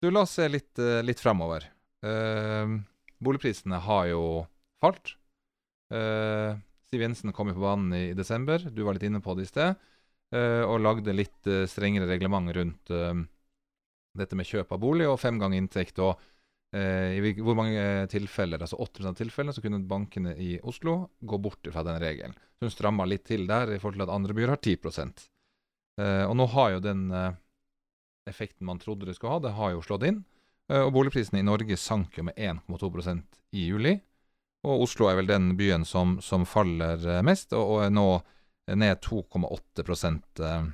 Du, la oss se litt, eh, litt framover. Eh, boligprisene har jo falt. Eh, Siv Jensen kom jo på banen i, i desember, du var litt inne på det i sted, eh, og lagde litt eh, strengere reglement rundt dette med kjøp av bolig og fem ganger inntekt. og I hvor mange tilfeller, altså 8 av tilfellene, så kunne bankene i Oslo gå bort fra den regelen. Så hun stramma litt til der, i forhold til at andre byer har 10 eh, Og nå har jo den effekten man trodde det skulle ha, det har jo slått inn. Eh, Og boligprisene i Norge sank jo med 1,2% i juli. Og Oslo er vel den byen som, som faller eh, mest, og, og er nå ned 2,8 eh,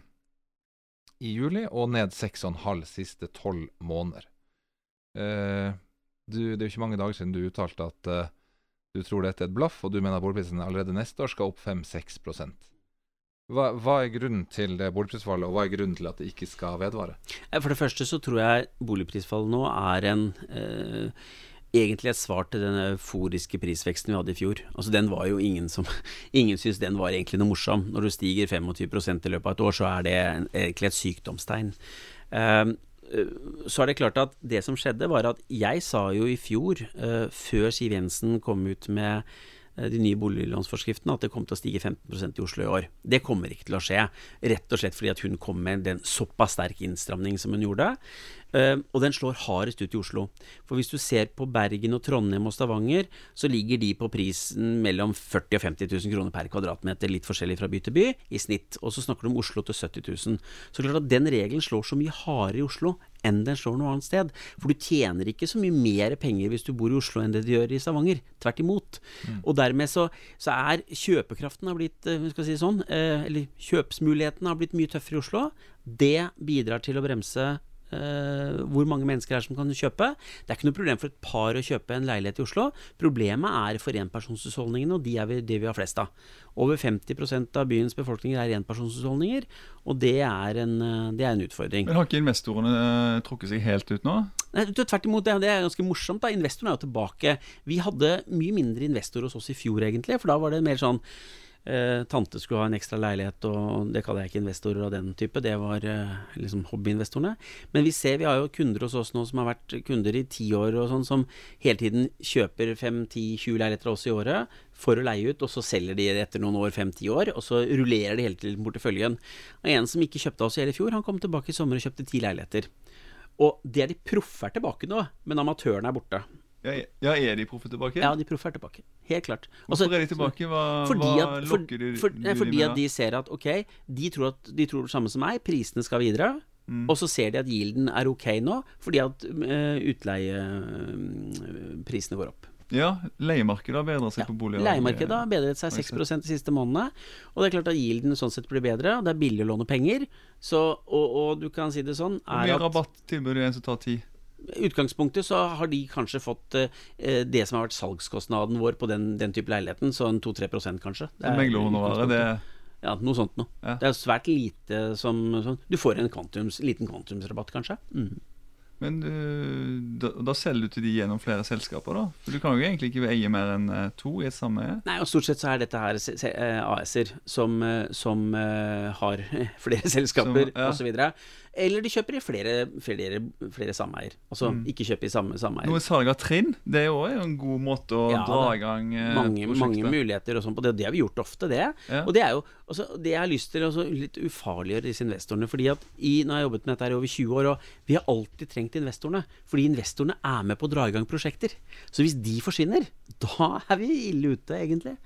i juli, og ned 6,5 siste tolv måneder. Du, det er jo ikke mange dager siden du uttalte at du tror dette er et blaff, og du mener at boligprisene allerede neste år skal opp 5-6 hva, hva er grunnen til boligprisfallet, og hva er grunnen til at det ikke skal vedvare? Eh, For det første så tror jeg boligprisfallet nå er en eh, egentlig et svar til den euforiske prisveksten vi hadde i fjor. Altså Den var jo ingen som Ingen syntes den var egentlig noe morsom. Når du stiger 25% i løpet av et år, så er det en, egentlig et sykdomstegn. Eh, så er det klart at det som skjedde, var at jeg sa jo i fjor, eh, før Siv Jensen kom ut med de nye boliglånsforskriftene, at det kom til å stige 15 i Oslo i år. Det kommer ikke til å skje, rett og slett fordi at hun kom med den såpass sterk innstramning som hun gjorde. Eh, og den slår hardest ut i Oslo. For hvis du ser på Bergen og Trondheim og Stavanger, så ligger de på prisen mellom 40 og 50 000 kroner per kvadratmeter, litt forskjellig fra by til by, i snitt. Og så snakker du om Oslo til 70 000. Så klart at den regelen slår så mye hardere i Oslo enn den slår noe annet sted. For du tjener ikke så mye mer penger hvis du bor i Oslo enn det du gjør i Stavanger. Tvert imot. Og dermed så, så er kjøpekraften har blitt, eh, skal si sånn, eh, eller kjøpsmulighetene har blitt mye tøffere i Oslo. Det bidrar til å bremse eh, hvor mange mennesker er som kan kjøpe. Det er ikke noe problem for et par å kjøpe en leilighet i Oslo. Problemet er for enpersonshusholdningene, og de er vi, det vi har flest av. Over 50% av byens befolkninger er enpersonshusholdninger, og det er, en, eh, det er en utfordring. Men har ikke investorene uh, trukket seg helt ut nå? Nei, tvert imot, det, det er ganske morsomt. da Investorene er jo tilbake. Vi hadde mye mindre investorer hos oss i fjor, egentlig, for da var det mer sånn Eh, tante skulle ha en ekstra leilighet, og det kaller jeg ikke investorer av den type. Det var eh, liksom hobbyinvestorene. Men vi ser, vi har jo kunder hos oss nå som har vært kunder i ti år og sånn, som hele tiden kjøper 5-10-20 leiligheter av oss i året for å leie ut, og så selger de etter noen år, 5-10 år, og så rullerer de hele tiden porteføljen. Og en som ikke kjøpte av oss i hele fjor, han kom tilbake i sommer og kjøpte ti leiligheter. Og det er de proffe er tilbake nå, men amatørene er borte. Ja, er de proffe tilbake? Ja, de proffe er tilbake. Helt klart. Også, Hvorfor er de tilbake? Hva, fordi at, hva lokker de, for, nei, fordi at de ser at ok, de tror, at, de tror det samme som meg, prisene skal videre. Mm. Og så ser de at yielden er ok nå, fordi at uh, utleieprisene går opp. Ja, leiemarkedet har bedret seg Ja, på boliger. Leiemarkedet har bedret seg 6% de siste månedene. Og det er klart at yielden sånn sett blir bedre, og det er billig å låne penger. Så, og, og du kan si det sånn Hvor mye rabatt tilbyr du en som tar ti? Utgangspunktet så har de kanskje fått eh, det som har vært salgskostnaden vår på den, den type leiligheten, sånn 2-3 kanskje. Det er Meglerhonoraret, det Ja, noe sånt noe. Ja. Det er svært lite som, sånn. Du får en kvantums, liten kvantumsrabatt, kanskje. Mm. Men du, da, da selger du til de gjennom flere selskaper, da? For du kan jo egentlig ikke eie mer enn eh, to i et sameie. Nei, og stort sett så er dette her se- se- eh, AS-er som, eh, som eh, har flere selskaper Som- ja. videre Eller de kjøper i flere, flere, flere sameier. Altså Mm. ikke kjøpe i samme sameier. Noe salg av trinn, det er jo en god måte å Ja, dra i gang eh, mange, mange muligheter og sånn på det. Det har vi gjort ofte, det. Ja. Og det er jo altså, det jeg har lyst til å så litt ufarliggjøre disse investorene. Fordi at i, Nå har jeg jobbet med dette her i over 20 år, og vi har alltid trengt investorene. Fordi investorene er med på å dra i gang prosjekter. Så hvis de forsvinner, da er vi ille ute, egentlig.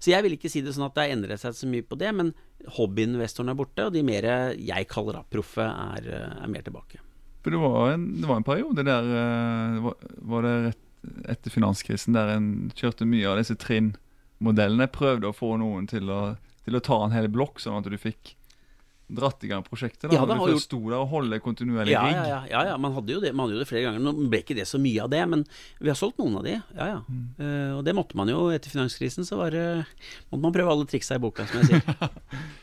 Så jeg vil ikke si det sånn at det har endret seg så mye på det, men hobbyinvestorene er borte, og de mer jeg kaller da proffe, er, er mer tilbake. For det var en, det var en periode der eh, var det rett etter finanskrisen der en kjørte mye av disse trinn-modellene. Prøvde å få noen til å, til å ta en hel blokk, sånn at du fikk dratt i gang prosjektet. da Ja, det Når har du gjort- sto der og holde kontinuerlig Ja, rigg. ja, ja, ja, ja. Man, hadde jo det, man hadde jo det flere ganger. Nå ble ikke det så mye av det, men vi har solgt noen av de. Ja, ja. Mm. Uh, og det måtte man jo etter finanskrisen. Så var det, måtte man prøve alle triksa i boka, som jeg sier.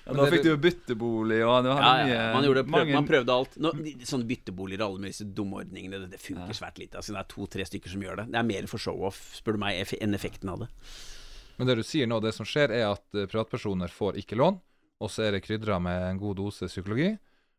Ja, da fikk du jo byttebolig og du hadde Ja, ja, mye ja. Man, gjorde, prøv, mange, man prøvde alt. Nå, de, sånne bytteboliger og alle med disse dumme ordningene, det, det funker svært lite. Altså, det er to-tre stykker som gjør det. Det er mer for show-off, spør du meg, enn effekten av det. Men det du sier nå, det som skjer, er at eh, privatpersoner får ikke lån, og så er det krydra med en god dose psykologi.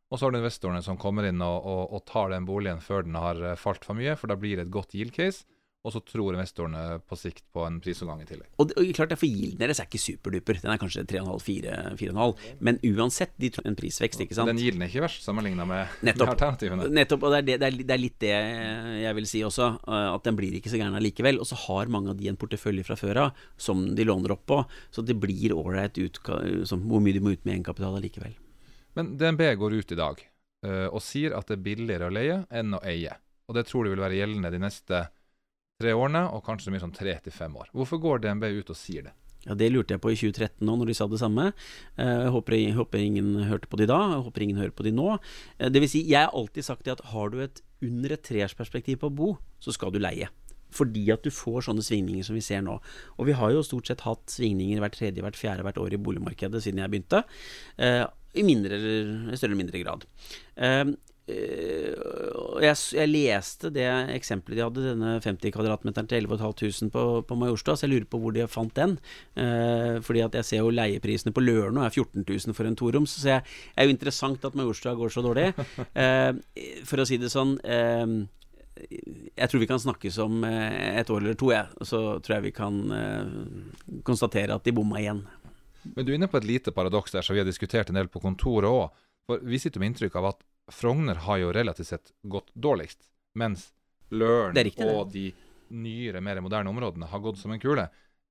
Og så har du investorene som kommer inn og, og, og tar den boligen før den har eh, falt for mye, for da blir det et godt yield case. Og så tror investorene på sikt på en prisoppgang i tillegg. Og, det- og klart, for gilden deres er ikke superduper. Den er kanskje 3,5-4,5. Men uansett, de tror en prisvekst, ikke sant. Den gilden er ikke verst sammenligna med, med alternativene. Nettopp, og det er, det, det, er, det er litt det jeg vil si også, eh, at den blir ikke så gæren allikevel. Og så har mange av de en portefølje fra før av som de låner opp på, så det blir ålreit hvor mye de må ut med egenkapital allikevel. Men DNB går ut i dag eh, og sier at det er billigere å leie enn å eie. Og det tror de vil være gjeldende de neste tre årene, og kanskje så mye som tre til fem år. Hvorfor går DNB ut og sier det? Ja, Det lurte jeg på i 2013 nå, når de sa det samme. Eh, Jeg håper, jeg håper ingen hørte på de da, jeg håper ingen hører på de nå. Eh, Det vil si, jeg har alltid sagt det at har du et under et treårsperspektiv på å bo, så skal du leie. Fordi at du får sånne svingninger som vi ser nå. Og vi har jo stort sett hatt svingninger hvert tredje, hvert fjerde, hvert år i boligmarkedet siden jeg begynte. eh, I mindre, større eller mindre grad. Eh, jeg, jeg leste det eksempelet de hadde, denne 50 kvadratmeteren til 11 500 på, på Majorstua, så jeg lurer på hvor de fant den. Eh, fordi at jeg ser jo leieprisene på Løren nå er 14 000 for en toroms, så jeg, det er jo interessant at Majorstua går så dårlig. Eh, for å si det sånn eh, jeg tror vi kan snakkes om eh, et år eller to, jeg. Og så tror jeg vi kan eh, konstatere at de bomma igjen. Men du er inne på et lite paradoks der, som vi har diskutert en del på kontoret òg. For vi sitter med inntrykk av at Frogner har jo relativt sett gått dårligst, mens Løren riktig, og de nyere, mer moderne områdene har gått som en kule.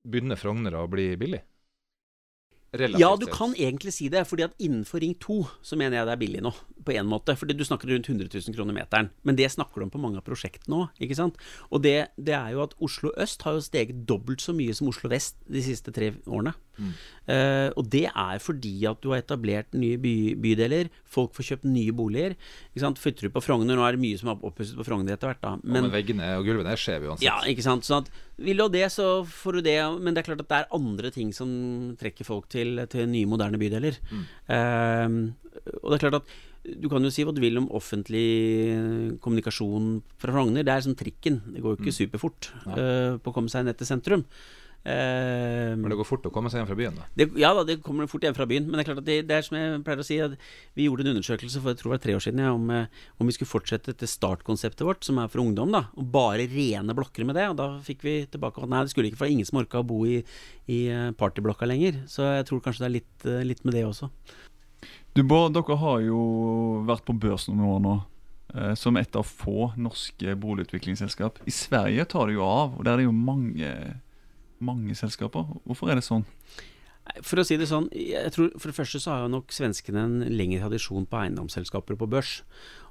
Begynner Frogner å bli billig? Relativt Ja, du sett. kan egentlig si det, fordi at innenfor Ring 2 så mener jeg det er billig nå, på en måte. Fordi du snakker rundt 100 000 kroner meteren. Men det snakker du om på mange av prosjektene òg. Og det, det er jo at Oslo øst har jo steget dobbelt så mye som Oslo vest de siste tre årene. Mm. Uh, og det er fordi at du har etablert nye by, bydeler, folk får kjøpt nye boliger. Ikke sant? Flytter du på Frogner, nå er det mye som er oppusset på Frogner etter hvert, da. Men, veggene og gulvene er skjeve uansett. Ja, ikke sant. Sånn at vil du ha det, så får du det. Men det er klart at det er andre ting som trekker folk til, til nye, moderne bydeler. Mm. Ehm, og det er klart at du kan jo si hva du vil om offentlig kommunikasjon fra Frogner. Det er som trikken. Det går jo ikke Mm. superfort eh, på å komme seg ned til sentrum. Uh, Men det går fort å komme seg hjem fra byen, da. det, ja da, det kommer fort hjem fra byen. Men det er klart at det, det er som jeg pleier å si, at vi gjorde en undersøkelse for jeg tror det var tre år siden ja, om, eh, om vi skulle fortsette dette startkonseptet vårt, som er for ungdom, da, og bare rene blokker med det. Og da fikk vi tilbake at nei, det skulle ikke, for det er ingen som orka å bo i, i partyblokka lenger. Så jeg tror kanskje det er litt, litt med det også. Du, dere har jo vært på børsen noen år nå. eh, Som et av få norske boligutviklingsselskap. I Sverige tar det jo av, og der er det jo mange, mange selskaper. Hvorfor er det sånn? For å si det sånn, jeg tror for det første så har jo nok svenskene en lengre tradisjon på eiendomsselskaper på børs.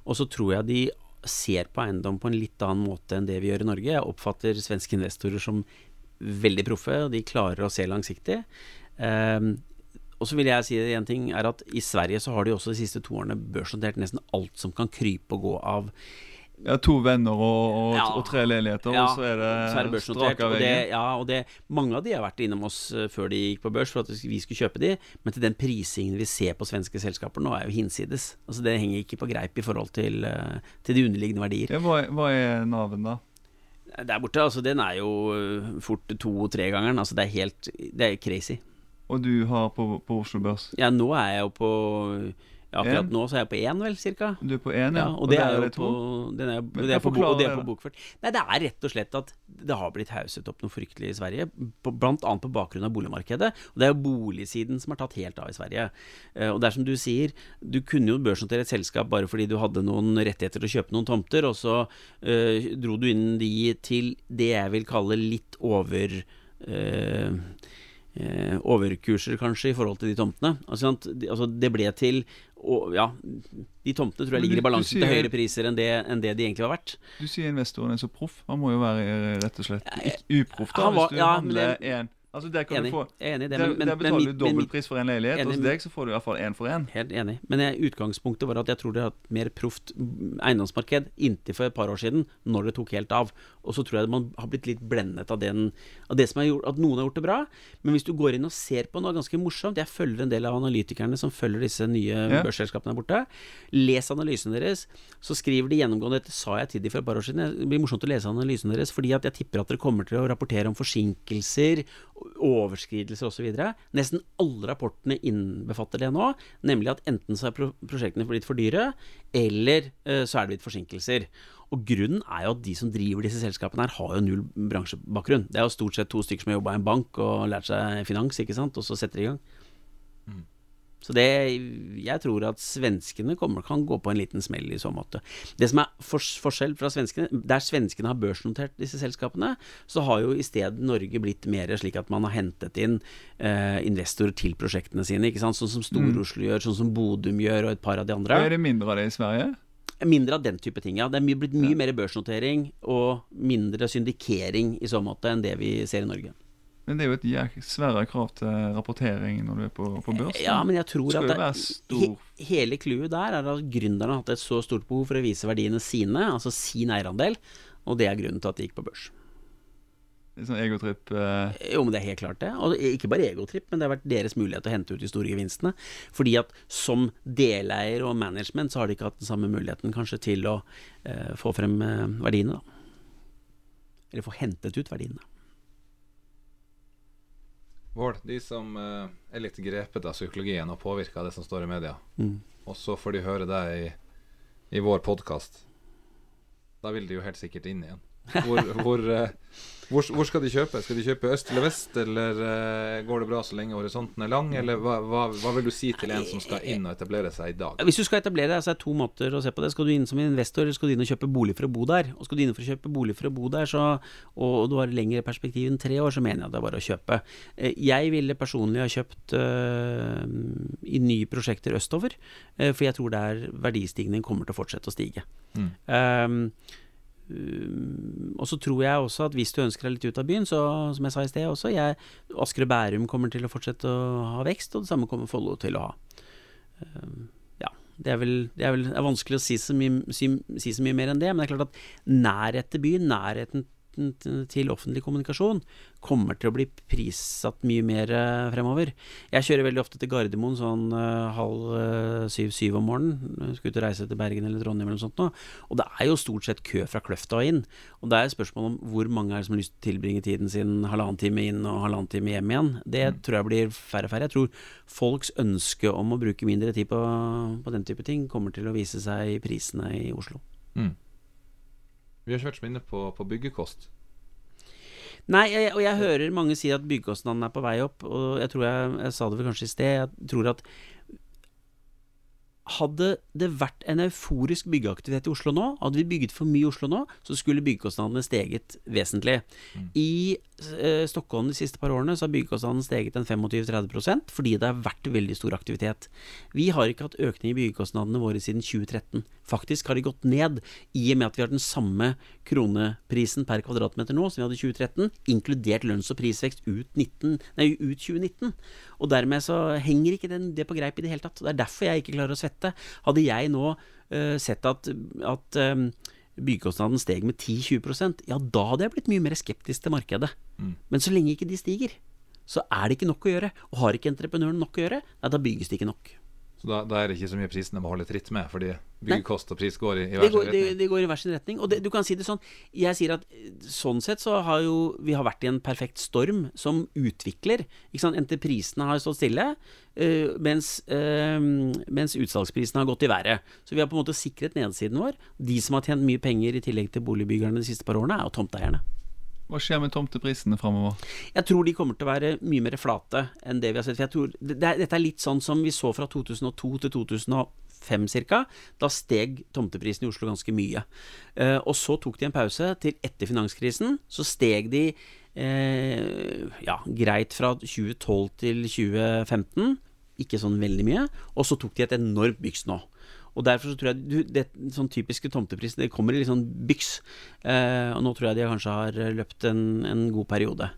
Og så tror jeg de ser på eiendom på en litt annen måte enn det vi gjør i Norge. Jeg oppfatter svenske investorer som veldig proffe, og de klarer å se langsiktig. Ehm, og så vil jeg si en ting, er at i Sverige så har de også de siste to årene børsnotert nesten alt som kan krype og gå av Ja, to venner og, og, Ja. og tre leiligheter, Ja, og så er det, så er det børsnotert. strak av veggen. ja, og det, mange av de har vært innom oss eh, før de gikk på børs for at vi skulle kjøpe de, men til den prisingen vi ser på svenske selskaper nå, er jo hinsides. Altså Det henger ikke på greip i forhold til, eh, til de underliggende verdier. Ja, hva, er- hva er naven, da? Der borte, altså den er jo eh, fort to-tre-gangeren. Altså det er helt Det er crazy. Og du har på, på Oslo Børs? Ja, nå er jeg jo på ja, Akkurat nå så er jeg på én, vel, cirka. Du er på én, Ja, og det er jo det på, den er, det er på, og det er på bokført. Nei, det er rett og slett at det har blitt hauset opp noe fryktelig i Sverige. Blant annet på bakgrunn av boligmarkedet. Og det er jo boligsiden som har tatt helt av i Sverige. Eh, og det er som du sier, du kunne jo børsnotere et selskap bare fordi du hadde noen rettigheter til å kjøpe noen tomter, og så øh, dro du inn de til det jeg vil kalle litt over øh, overkurser, kanskje, i forhold til de tomtene. Altså, altså, det ble til og, Ja, de tomtene tror jeg ligger i balansen til høyere priser enn det, enn det de egentlig var verdt. Du sier investoren er så proff. Han må jo være eh, rett og slett ikke uproff, da, var- hvis du ja, handler én. Altså, der kan Enig. du få enig det. Der, Men, men, der men, betaler mitt- du dobbeltpris pris for en leilighet. Enig, Hos deg så får du i hvert fall én for én. Helt enig. Men jeg, utgangspunktet var at jeg tror det har hatt mer proft eiendomsmarked inntil for et par år siden, når det tok helt av. Og så tror jeg man har blitt litt blendet av, den, av det som er gjort at noen har gjort det bra. Men hvis du går inn og ser på noe ganske morsomt Jeg følger en del av analytikerne som følger disse nye Ja. børsselskapene der borte. Les analysen deres. Så skriver de gjennomgående Dette sa jeg til de for et par år siden. Det blir morsomt å lese analysen deres, fordi at jeg tipper at dere kommer til å rapportere om forsinkelser, overskridelser osv. Nesten alle rapportene innbefatter det nå, nemlig at enten så er pro prosjektene blitt for dyre, eller eh, så er det blitt forsinkelser. Og grunnen er jo at de som driver disse selskapene her, har jo null bransjebakgrunn. Det er jo stort sett to stykker som har jobba i en bank og lært seg finans, ikke sant, og så setter de i gang. Så det Jeg tror at svenskene kommer, kan gå på en liten smell i så måte. Det som er for, forskjell fra svenskene Der svenskene har børsnotert disse selskapene, så har jo i stedet Norge blitt mer slik at man har hentet inn eh, investorer til prosjektene sine. Sånn som Stor-Oslo gjør, sånn som Bodum gjør, og et par av de andre. Er det mindre av det i Sverige? Mindre av den type ting, ja. Det er blitt mye mer børsnotering og mindre syndikering i så måte enn det vi ser i Norge. Men det er jo et svære krav til rapportering når du er på, på børs. Ja, men jeg tror Skal at det, he, hele clouet der er at gründerne har hatt et så stort behov for å vise verdiene sine, altså sin eierandel, og det er grunnen til at de gikk på børs. Litt sånn egotripp. Eh, Jo, men det er helt klart det. Og ikke bare egotripp, men det har vært deres mulighet til å hente ut de store gevinstene. Fordi at som deleier og management så har de ikke hatt den samme muligheten kanskje til å eh, få frem eh, verdiene, da. Eller få hentet ut verdiene. Vål, de som eh, er litt grepet av psykologien og påvirka av det som står i media, Mm. og så får de høre deg i, i vår podkast, da vil de jo helt sikkert inn igjen. Hvor, hvor, eh, hvor, hvor skal de kjøpe? Skal de kjøpe øst eller vest, eller uh, går det bra så lenge horisonten er lang? Eller hva, hva, hva vil du si til en som skal inn og etablere seg i dag? Hvis du skal etablere deg, så er det to måter å se på det. Skal du inn som investor, eller skal du inn og kjøpe bolig for å bo der? Og skal du inn for å kjøpe bolig for å bo der, så, og du har lengre perspektiv enn tre år, så mener jeg at det er bare å kjøpe. Eh, Jeg ville personlig ha kjøpt uh, i nye prosjekter østover, uh, for jeg tror der verdistigningen kommer til å fortsette å stige. Mm. Um, um, og så tror jeg også at hvis du ønsker deg litt ut av byen, så som jeg sa i sted også, jeg, Asker og Bærum kommer til å fortsette å ha vekst, og det samme kommer Follo til å ha. Um, ja, det er vel, det er vel det er vanskelig å si så, mye, si, si så mye mer enn det, men det er klart at nærhet til byen, nærheten til offentlig kommunikasjon kommer til å bli prissatt mye mer eh, fremover. Jeg kjører veldig ofte til Gardermoen sånn eh, halv eh, syv-syv om morgenen. Skal ut og reise til Bergen eller Trondheim eller noe sånt nå. Og det er jo stort sett kø fra Kløfta og inn. Og det er spørsmål om hvor mange er det som har lyst til å tilbringe tiden sin halvannen time inn og halvannen time hjem igjen. Det tror jeg blir færre og færre. Jeg tror folks ønske om å bruke mindre tid på, på den type ting kommer til å vise seg i prisene i Oslo. Mm. Vi har ikke vært så inne på, på byggekost. Nei, jeg, og jeg hører mange si at byggekostnadene er på vei opp, og jeg tror jeg, jeg sa det vel kanskje i sted, jeg tror at hadde det vært en euforisk byggeaktivitet i Oslo nå, hadde vi bygget for mye i Oslo nå, så skulle byggekostnadene steget vesentlig. I eh, Stockholm de siste par årene så har byggekostnadene steget en 25-30% fordi det har vært veldig stor aktivitet. Vi har ikke hatt økning i byggekostnadene våre siden 2013. Faktisk har de gått ned, i og med at vi har den samme kroneprisen per kvadratmeter nå som vi hadde i 2013, inkludert lønns- og prisvekst ut, 19, nei, ut 2019. Og dermed så henger ikke den, det på greip i det hele tatt. Det er derfor jeg ikke klarer å svette. Hadde jeg nå uh, sett at, at um, byggekostnaden steg med 10-20% ja da hadde jeg blitt mye mer skeptisk til markedet. Men så lenge ikke de stiger, så er det ikke nok å gjøre. Og har ikke entreprenøren nok å gjøre, nei, da bygges det ikke nok. Så da, da er det ikke så mye prisene må holde tritt med, fordi byggekost og pris går i, i hver sin retning. det, det går i hver sin retning. Og det, du kan si det sånn Jeg sier at eh, sånn sett så har jo vi har vært i en perfekt storm som utvikler. Ikke sant? Entreprisene har stått stille, øh, mens, øh, mens utsalgsprisene har gått i været. Så vi har på en måte sikret nedsiden vår. De som har tjent mye penger i tillegg til boligbyggerne de siste par årene, er jo tomteeierne. Hva skjer med tomteprisene framover? Jeg tror de kommer til å være mye mer flate enn det vi har sett. Tror, det, det dette er litt sånn som vi så fra 2002 til 2005 ca. Da steg tomteprisen i Oslo ganske mye. Eh, og så tok de en pause til etter finanskrisen. Så steg de eh, ja, greit fra 2012 til 2015. Ikke sånn veldig mye. Og så tok de et enormt byks nå. Og derfor så tror jeg du, det, sånn typiske tomteprisen, Det kommer i litt sånn byks. Eh, og nå tror jeg de kanskje har løpt en, en god periode.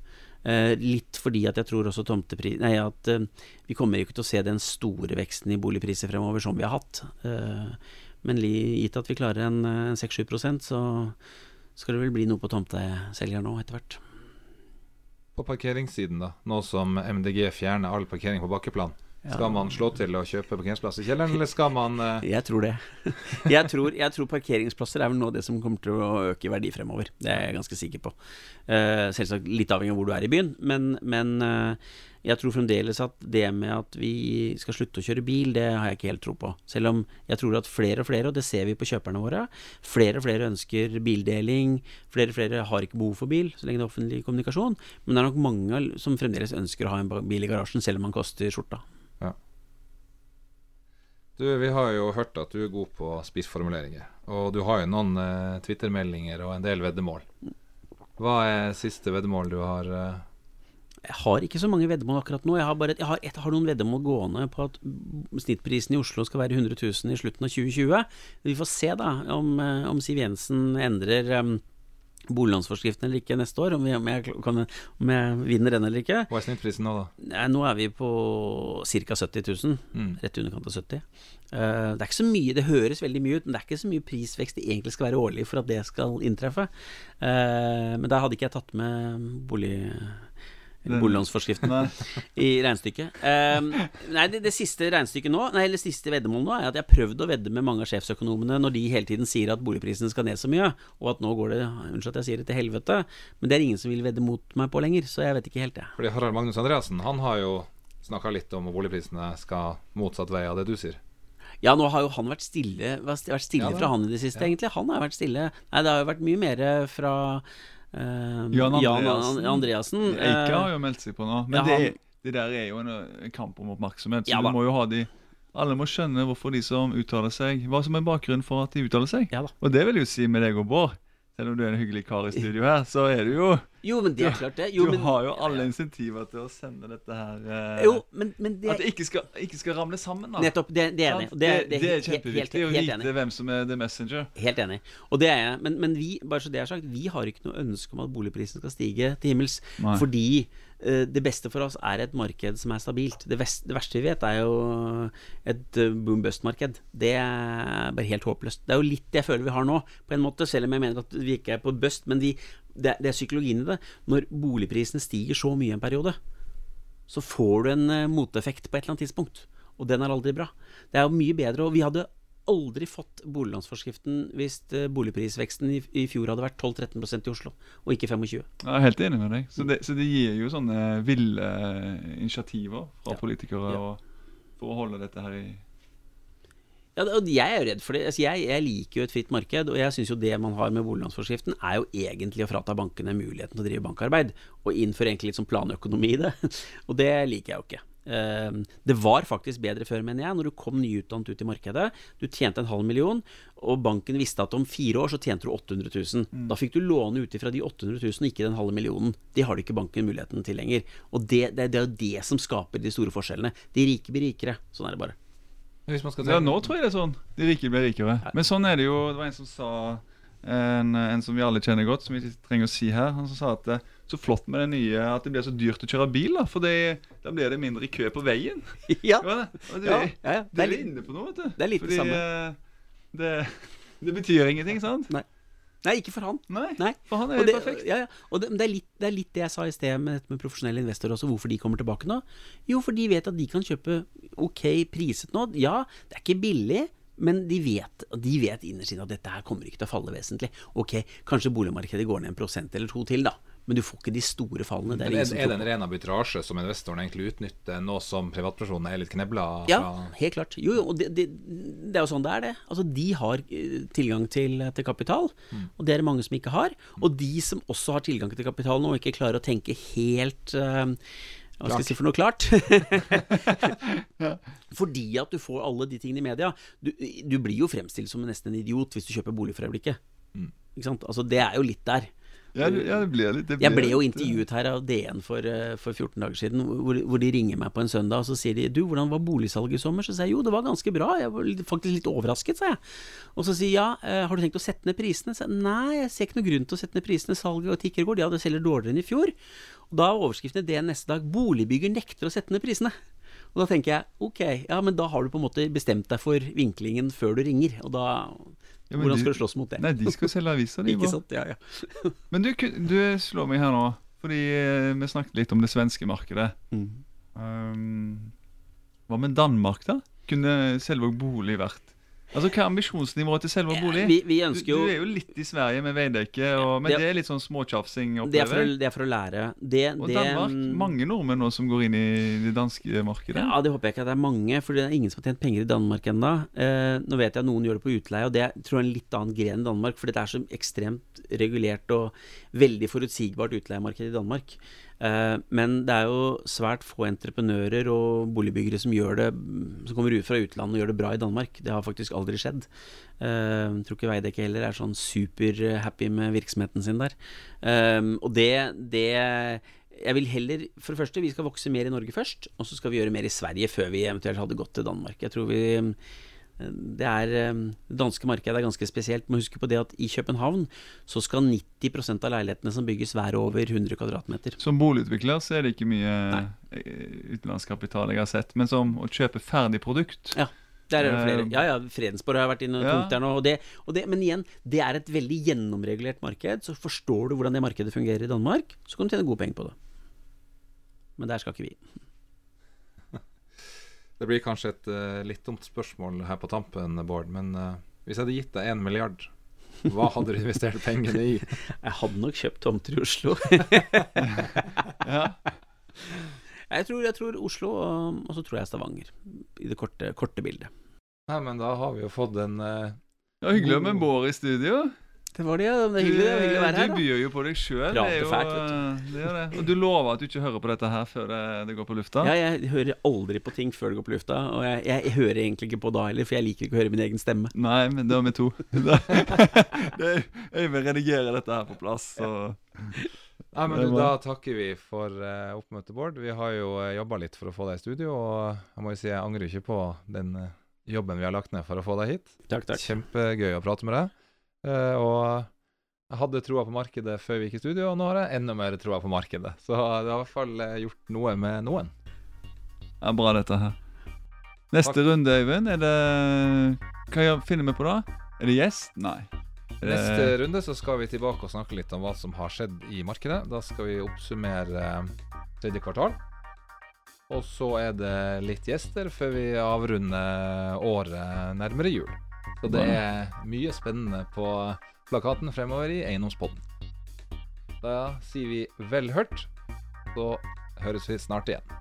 Eh, litt fordi at jeg tror også tomtepris Nei, at eh, vi kommer ikke til å se den store veksten i boligpriser fremover som vi har hatt. Eh, men gitt at vi klarer en, en 6-7 så skal det vel bli noe på tomteselger nå etter hvert. På parkeringssiden, da. Nå som MDG fjerner all parkering på bakkeplan. Skal man slå til å kjøpe parkeringsplass i kjelleren, eller skal man uh... Jeg tror det. Jeg tror, jeg tror parkeringsplasser er vel noe av det som kommer til å øke i verdi fremover. Det er jeg ganske sikker på. Uh, selvsagt litt avhengig av hvor du er i byen, men, men uh, jeg tror fremdeles at det med at vi skal slutte å kjøre bil, det har jeg ikke helt tro på. Selv om jeg tror at flere og flere, og det ser vi på kjøperne våre, flere og flere ønsker bildeling. Flere og flere har ikke behov for bil så lenge det er offentlig kommunikasjon. Men det er nok mange som fremdeles ønsker å ha en bil i garasjen, selv om man koster skjorta. Du, vi har jo hørt at du er god på spissformuleringer. Og du har jo noen uh, Twitter-meldinger og en del veddemål. Hva er siste veddemål du har uh Jeg har ikke så mange veddemål akkurat nå. Jeg har, bare jeg har, et, har noen veddemål gående på at snittprisen i Oslo skal være 100 000 i slutten av 2020. Vi får se da om, eh, om Siv Jensen endrer um, boliglånsforskriften eller ikke neste år. Om, jeg, om, jeg, kan, om jeg vinner den eller ikke. Hva er snittprisen nå, da? Nei, nå er vi på ca. 70 000. Mm. Rett i underkant av 70. Uh, det er ikke så mye, det høres veldig mye ut, men det er ikke så mye prisvekst det egentlig skal være årlig for at det skal inntreffe. Uh, men der hadde ikke jeg tatt med bolig, boliglånsforskriften i regnestykket. Um, nei, det, det siste regnestykket nå, nei, eller siste veddemålet nå, er at jeg har prøvd å vedde med mange av sjefsøkonomene når de hele tiden sier at boligprisene skal ned så mye, og at nå går det Unnskyld at jeg sier det til helvete, men det er ingen som vil vedde mot meg på lenger, så jeg vet ikke helt, jeg. Fordi Harald Magnus Andreassen han har jo snakka litt om at boligprisene skal motsatt vei av det du sier. Ja, nå har jo han vært stille, vært stille Ja fra han i det siste, Ja. egentlig. Han har vært stille. Nei, det har jo vært mye mer fra eh, Jan Jan Andreassen. Andreassen. Eike har Eh, jo meldt seg på nå. Men ja, det, det der er jo en, en kamp om oppmerksomhet. Så Ja du må jo ha de Alle må skjønne hvorfor de som uttaler seg Hva som er bakgrunnen for at de uttaler seg. Ja. Og det vil jo si med deg og Bård. Selv om du er en hyggelig kar i studio her, så er du jo jo, men det er klart, det. Jo, Du men, har jo alle insentiver til å sende dette her eh, jo, men, men det At det ikke skal, ikke skal ramle sammen, da. Nettopp. Det, det er enig. Det, det, det er helt- helt, kjempeviktig å vite hvem som er the messenger. Helt enig. Og det er jeg. Men, men vi, bare så det er sagt, vi har ikke noe ønske om at boligprisen skal stige til himmels. Nei. Fordi det beste for oss er et marked som er stabilt. Det, vest, det verste vi vet, er jo et uh, boom-bust-marked. Det er bare helt håpløst. Det er jo litt det jeg føler vi har nå, på en måte, selv om jeg mener at vi ikke er på bust. Men vi, det, det er psykologien i det. Når boligprisene stiger så mye en periode, så får du en uh, moteffekt på et eller annet tidspunkt. Og den er aldri bra. Det er jo mye bedre, og vi hadde aldri fått boliglånsforskriften hvis eh, boligprisveksten i, i fjor hadde vært 12-13% i Oslo, og ikke 25 Jeg er helt enig med deg. Så det, så det gir jo sånne ville initiativer fra Ja. politikere Ja. for å holde dette her i Ja, og jeg er jo redd for det. Altså, jeg, jeg liker jo et fritt marked, og jeg syns jo det man har med boliglånsforskriften, er jo egentlig å frata bankene muligheten til å drive bankarbeid, og innføre egentlig litt sånn planøkonomi i det. Og det liker jeg jo ikke. Eh, Det var faktisk bedre før, mener jeg, når du kom nyutdannet ut i markedet. Du tjente en halv million, og banken visste at om fire år så tjente du 800 000. Da fikk du låne ut ifra de 800 000, ikke den halve millionen. Det har du ikke banken muligheten til lenger. Og det, det, det er jo det som skaper de store forskjellene. De rike blir rikere. Sånn er det bare. Hvis man skal Ja, nå tror jeg det er sånn. De rike blir rikere. Men sånn er det jo. Det var en som sa en, en som vi alle kjenner godt, som vi ikke trenger å si her. Han som sa at det, så flott med det nye at det blir så dyrt å kjøre bil, da. For det, da blir det mindre kø på veien. ja, Ja, det, ja, ja, det er litt- inne på noe, vet du. det er litt det samme. eh, Det, det betyr ingenting, sant? Nei, ikke for han. Nei, Nei. for han er det, perfekt. ja, ja. Og det, det, er litt, det er litt det jeg sa i sted med med profesjonelle investorer også, hvorfor de kommer tilbake nå. Jo, for de vet at de kan kjøpe ok priset nå. Ja, det er ikke billig. Men de vet, de vet innerst inne at dette her kommer ikke til å falle vesentlig. Ok, kanskje boligmarkedet går ned en prosent eller to til, da. Men du får ikke de store fallene. Det er er, er det en ren arbitrasje som investoren egentlig utnytter, nå som privatpersonene er litt knebla? Ja, helt klart. Jo, jo, det, det, det er jo sånn det er, det. Altså, de har eh, tilgang til, til kapital, og det er det mange som ikke har. Og de som også har tilgang til kapital nå, og ikke klarer å tenke helt eh, hva skal jeg si for noe klart? Fordi at du får alle de tingene i media. Du, du blir jo fremstilt som nesten en idiot hvis du kjøper bolig for øyeblikket. Ikke sant? Altså, det er jo litt der. Ja, det, ja, det blir litt det Jeg ble jo eh, intervjuet her av DN for, eh, for 14 dager siden, hvor, hvor de ringer meg på en søndag og så sier de du, hvordan var boligsalget i sommer? Så sier jeg jo, det var ganske bra, jeg var faktisk litt overrasket, sa jeg. Og så sier ja, eh, har du tenkt å sette ned prisene? Så nei, jeg ser ikke noe grunn til å sette ned prisene, salget og tikker går, ja, det selger dårligere enn i fjor. Og da er overskriften i DN neste dag boligbygger nekter å sette ned prisene. Og da tenker jeg ok, ja, men da har du på en måte bestemt deg for vinklingen før du ringer, og da Ja, Hvordan de- skal du slåss mot det? Nei, de skal selge aviser, de. Ikke sant? Ja, ja. Men du, du slår meg her nå, fordi eh, vi snakket litt om det svenske markedet. Mm. Um, hva med Danmark, da? Kunne Selvåg bolig vært Altså, Hva er ambisjonsnivået til selve bolig? Vi, vi Du, ønsker jo du er jo litt i Sverige med Veidekke, og, men Det- det er litt sånn småtjafsing, det det er for å lære. Det, Og det, Danmark. Mange nordmenn nå som går inn i det danske markedet. Ja, det håper jeg ikke at det er mange, for det er ingen som har tjent penger i Danmark ennå. Eh, nå vet jeg at noen gjør det på utleie, og det tror jeg er en litt annen gren i Danmark, for det er så ekstremt regulert og veldig forutsigbart utleiemarked i Danmark. Eh, men det er jo svært få entreprenører og boligbyggere som gjør det Som kommer ut fra utlandet og gjør det bra i Danmark. Det har faktisk aldri skjedd. Jeg tror ikke Veidekke heller er sånn super-happy med virksomheten sin der. Eh, og det, det jeg vil heller, for det første, vi skal vokse mer i Norge først, og så skal vi gjøre mer i Sverige før vi eventuelt hadde gått til Danmark. Jeg tror vi det er eh, Det danske markedet er ganske spesielt. Må huske på det at i København så skal 90% av leilighetene som bygges være over 100 kvadratmeter. Som boligutvikler så er det ikke mye Nei. kapital utenlandskapital jeg har sett. Men som å kjøpe ferdig produkt Ja. Der er det flere. Eh, Ja, ja, Fredensborg har vært inne ja. punkt der nå. Og det, og det, men igjen, det er et veldig gjennomregulert marked. Så forstår du hvordan det markedet fungerer i Danmark, så kan du tjene gode penger på det. Men der skal ikke vi. Det blir kanskje et uh, litt dumt spørsmål her på tampen, Bård, men uh, hvis jeg hadde gitt deg én milliard, hva hadde du investert pengene i? Jeg hadde nok kjøpt tomter i Oslo. Ja. Jeg tror, jeg tror Oslo, og, og så tror jeg Stavanger. I det korte, korte bildet. Nei, men da har vi jo fått en uh, Ja, hyggelig med Bård i studio. Det var det, ja. Det er hyggelig, det er hyggelig å være her. Du byr jo på deg sjøl. Det det. Og du lover at du ikke hører på dette her før det, det går på lufta? Ja, jeg hører aldri på ting før det går på lufta, og jeg, jeg hører egentlig ikke på da heller, for jeg liker ikke å høre min egen stemme. Nei, men da er vi to. Øyvind jeg vil redigere dette her på plass. Så. Nei, men du, Da takker vi for uh, oppmøtet, Bård. Vi har jo uh, jobba litt for å få deg i studio, og jeg må jo si jeg angrer ikke på den uh, jobben vi har lagt ned for å få deg hit. Takk, takk. Kjempegøy å prate med deg. Eh, og jeg hadde troa på markedet før vi gikk i studio, og nå har jeg enda mer troa på markedet. Så det har i hvert fall eh, gjort noe med noen. Ja, bra dette her. Neste runde, Øyvind, er det Hva finner vi på da? Er det gjest? Nei. Det- Neste runde så skal vi tilbake og snakke litt om hva som har skjedd i markedet. Da skal vi oppsummere eh, tredje kvartal. Og så er det litt gjester før vi avrunder året nærmere jul. Så det er mye spennende på plakaten fremover i Eiendomspodden. Da sier vi vel hørt, så høres vi snart igjen.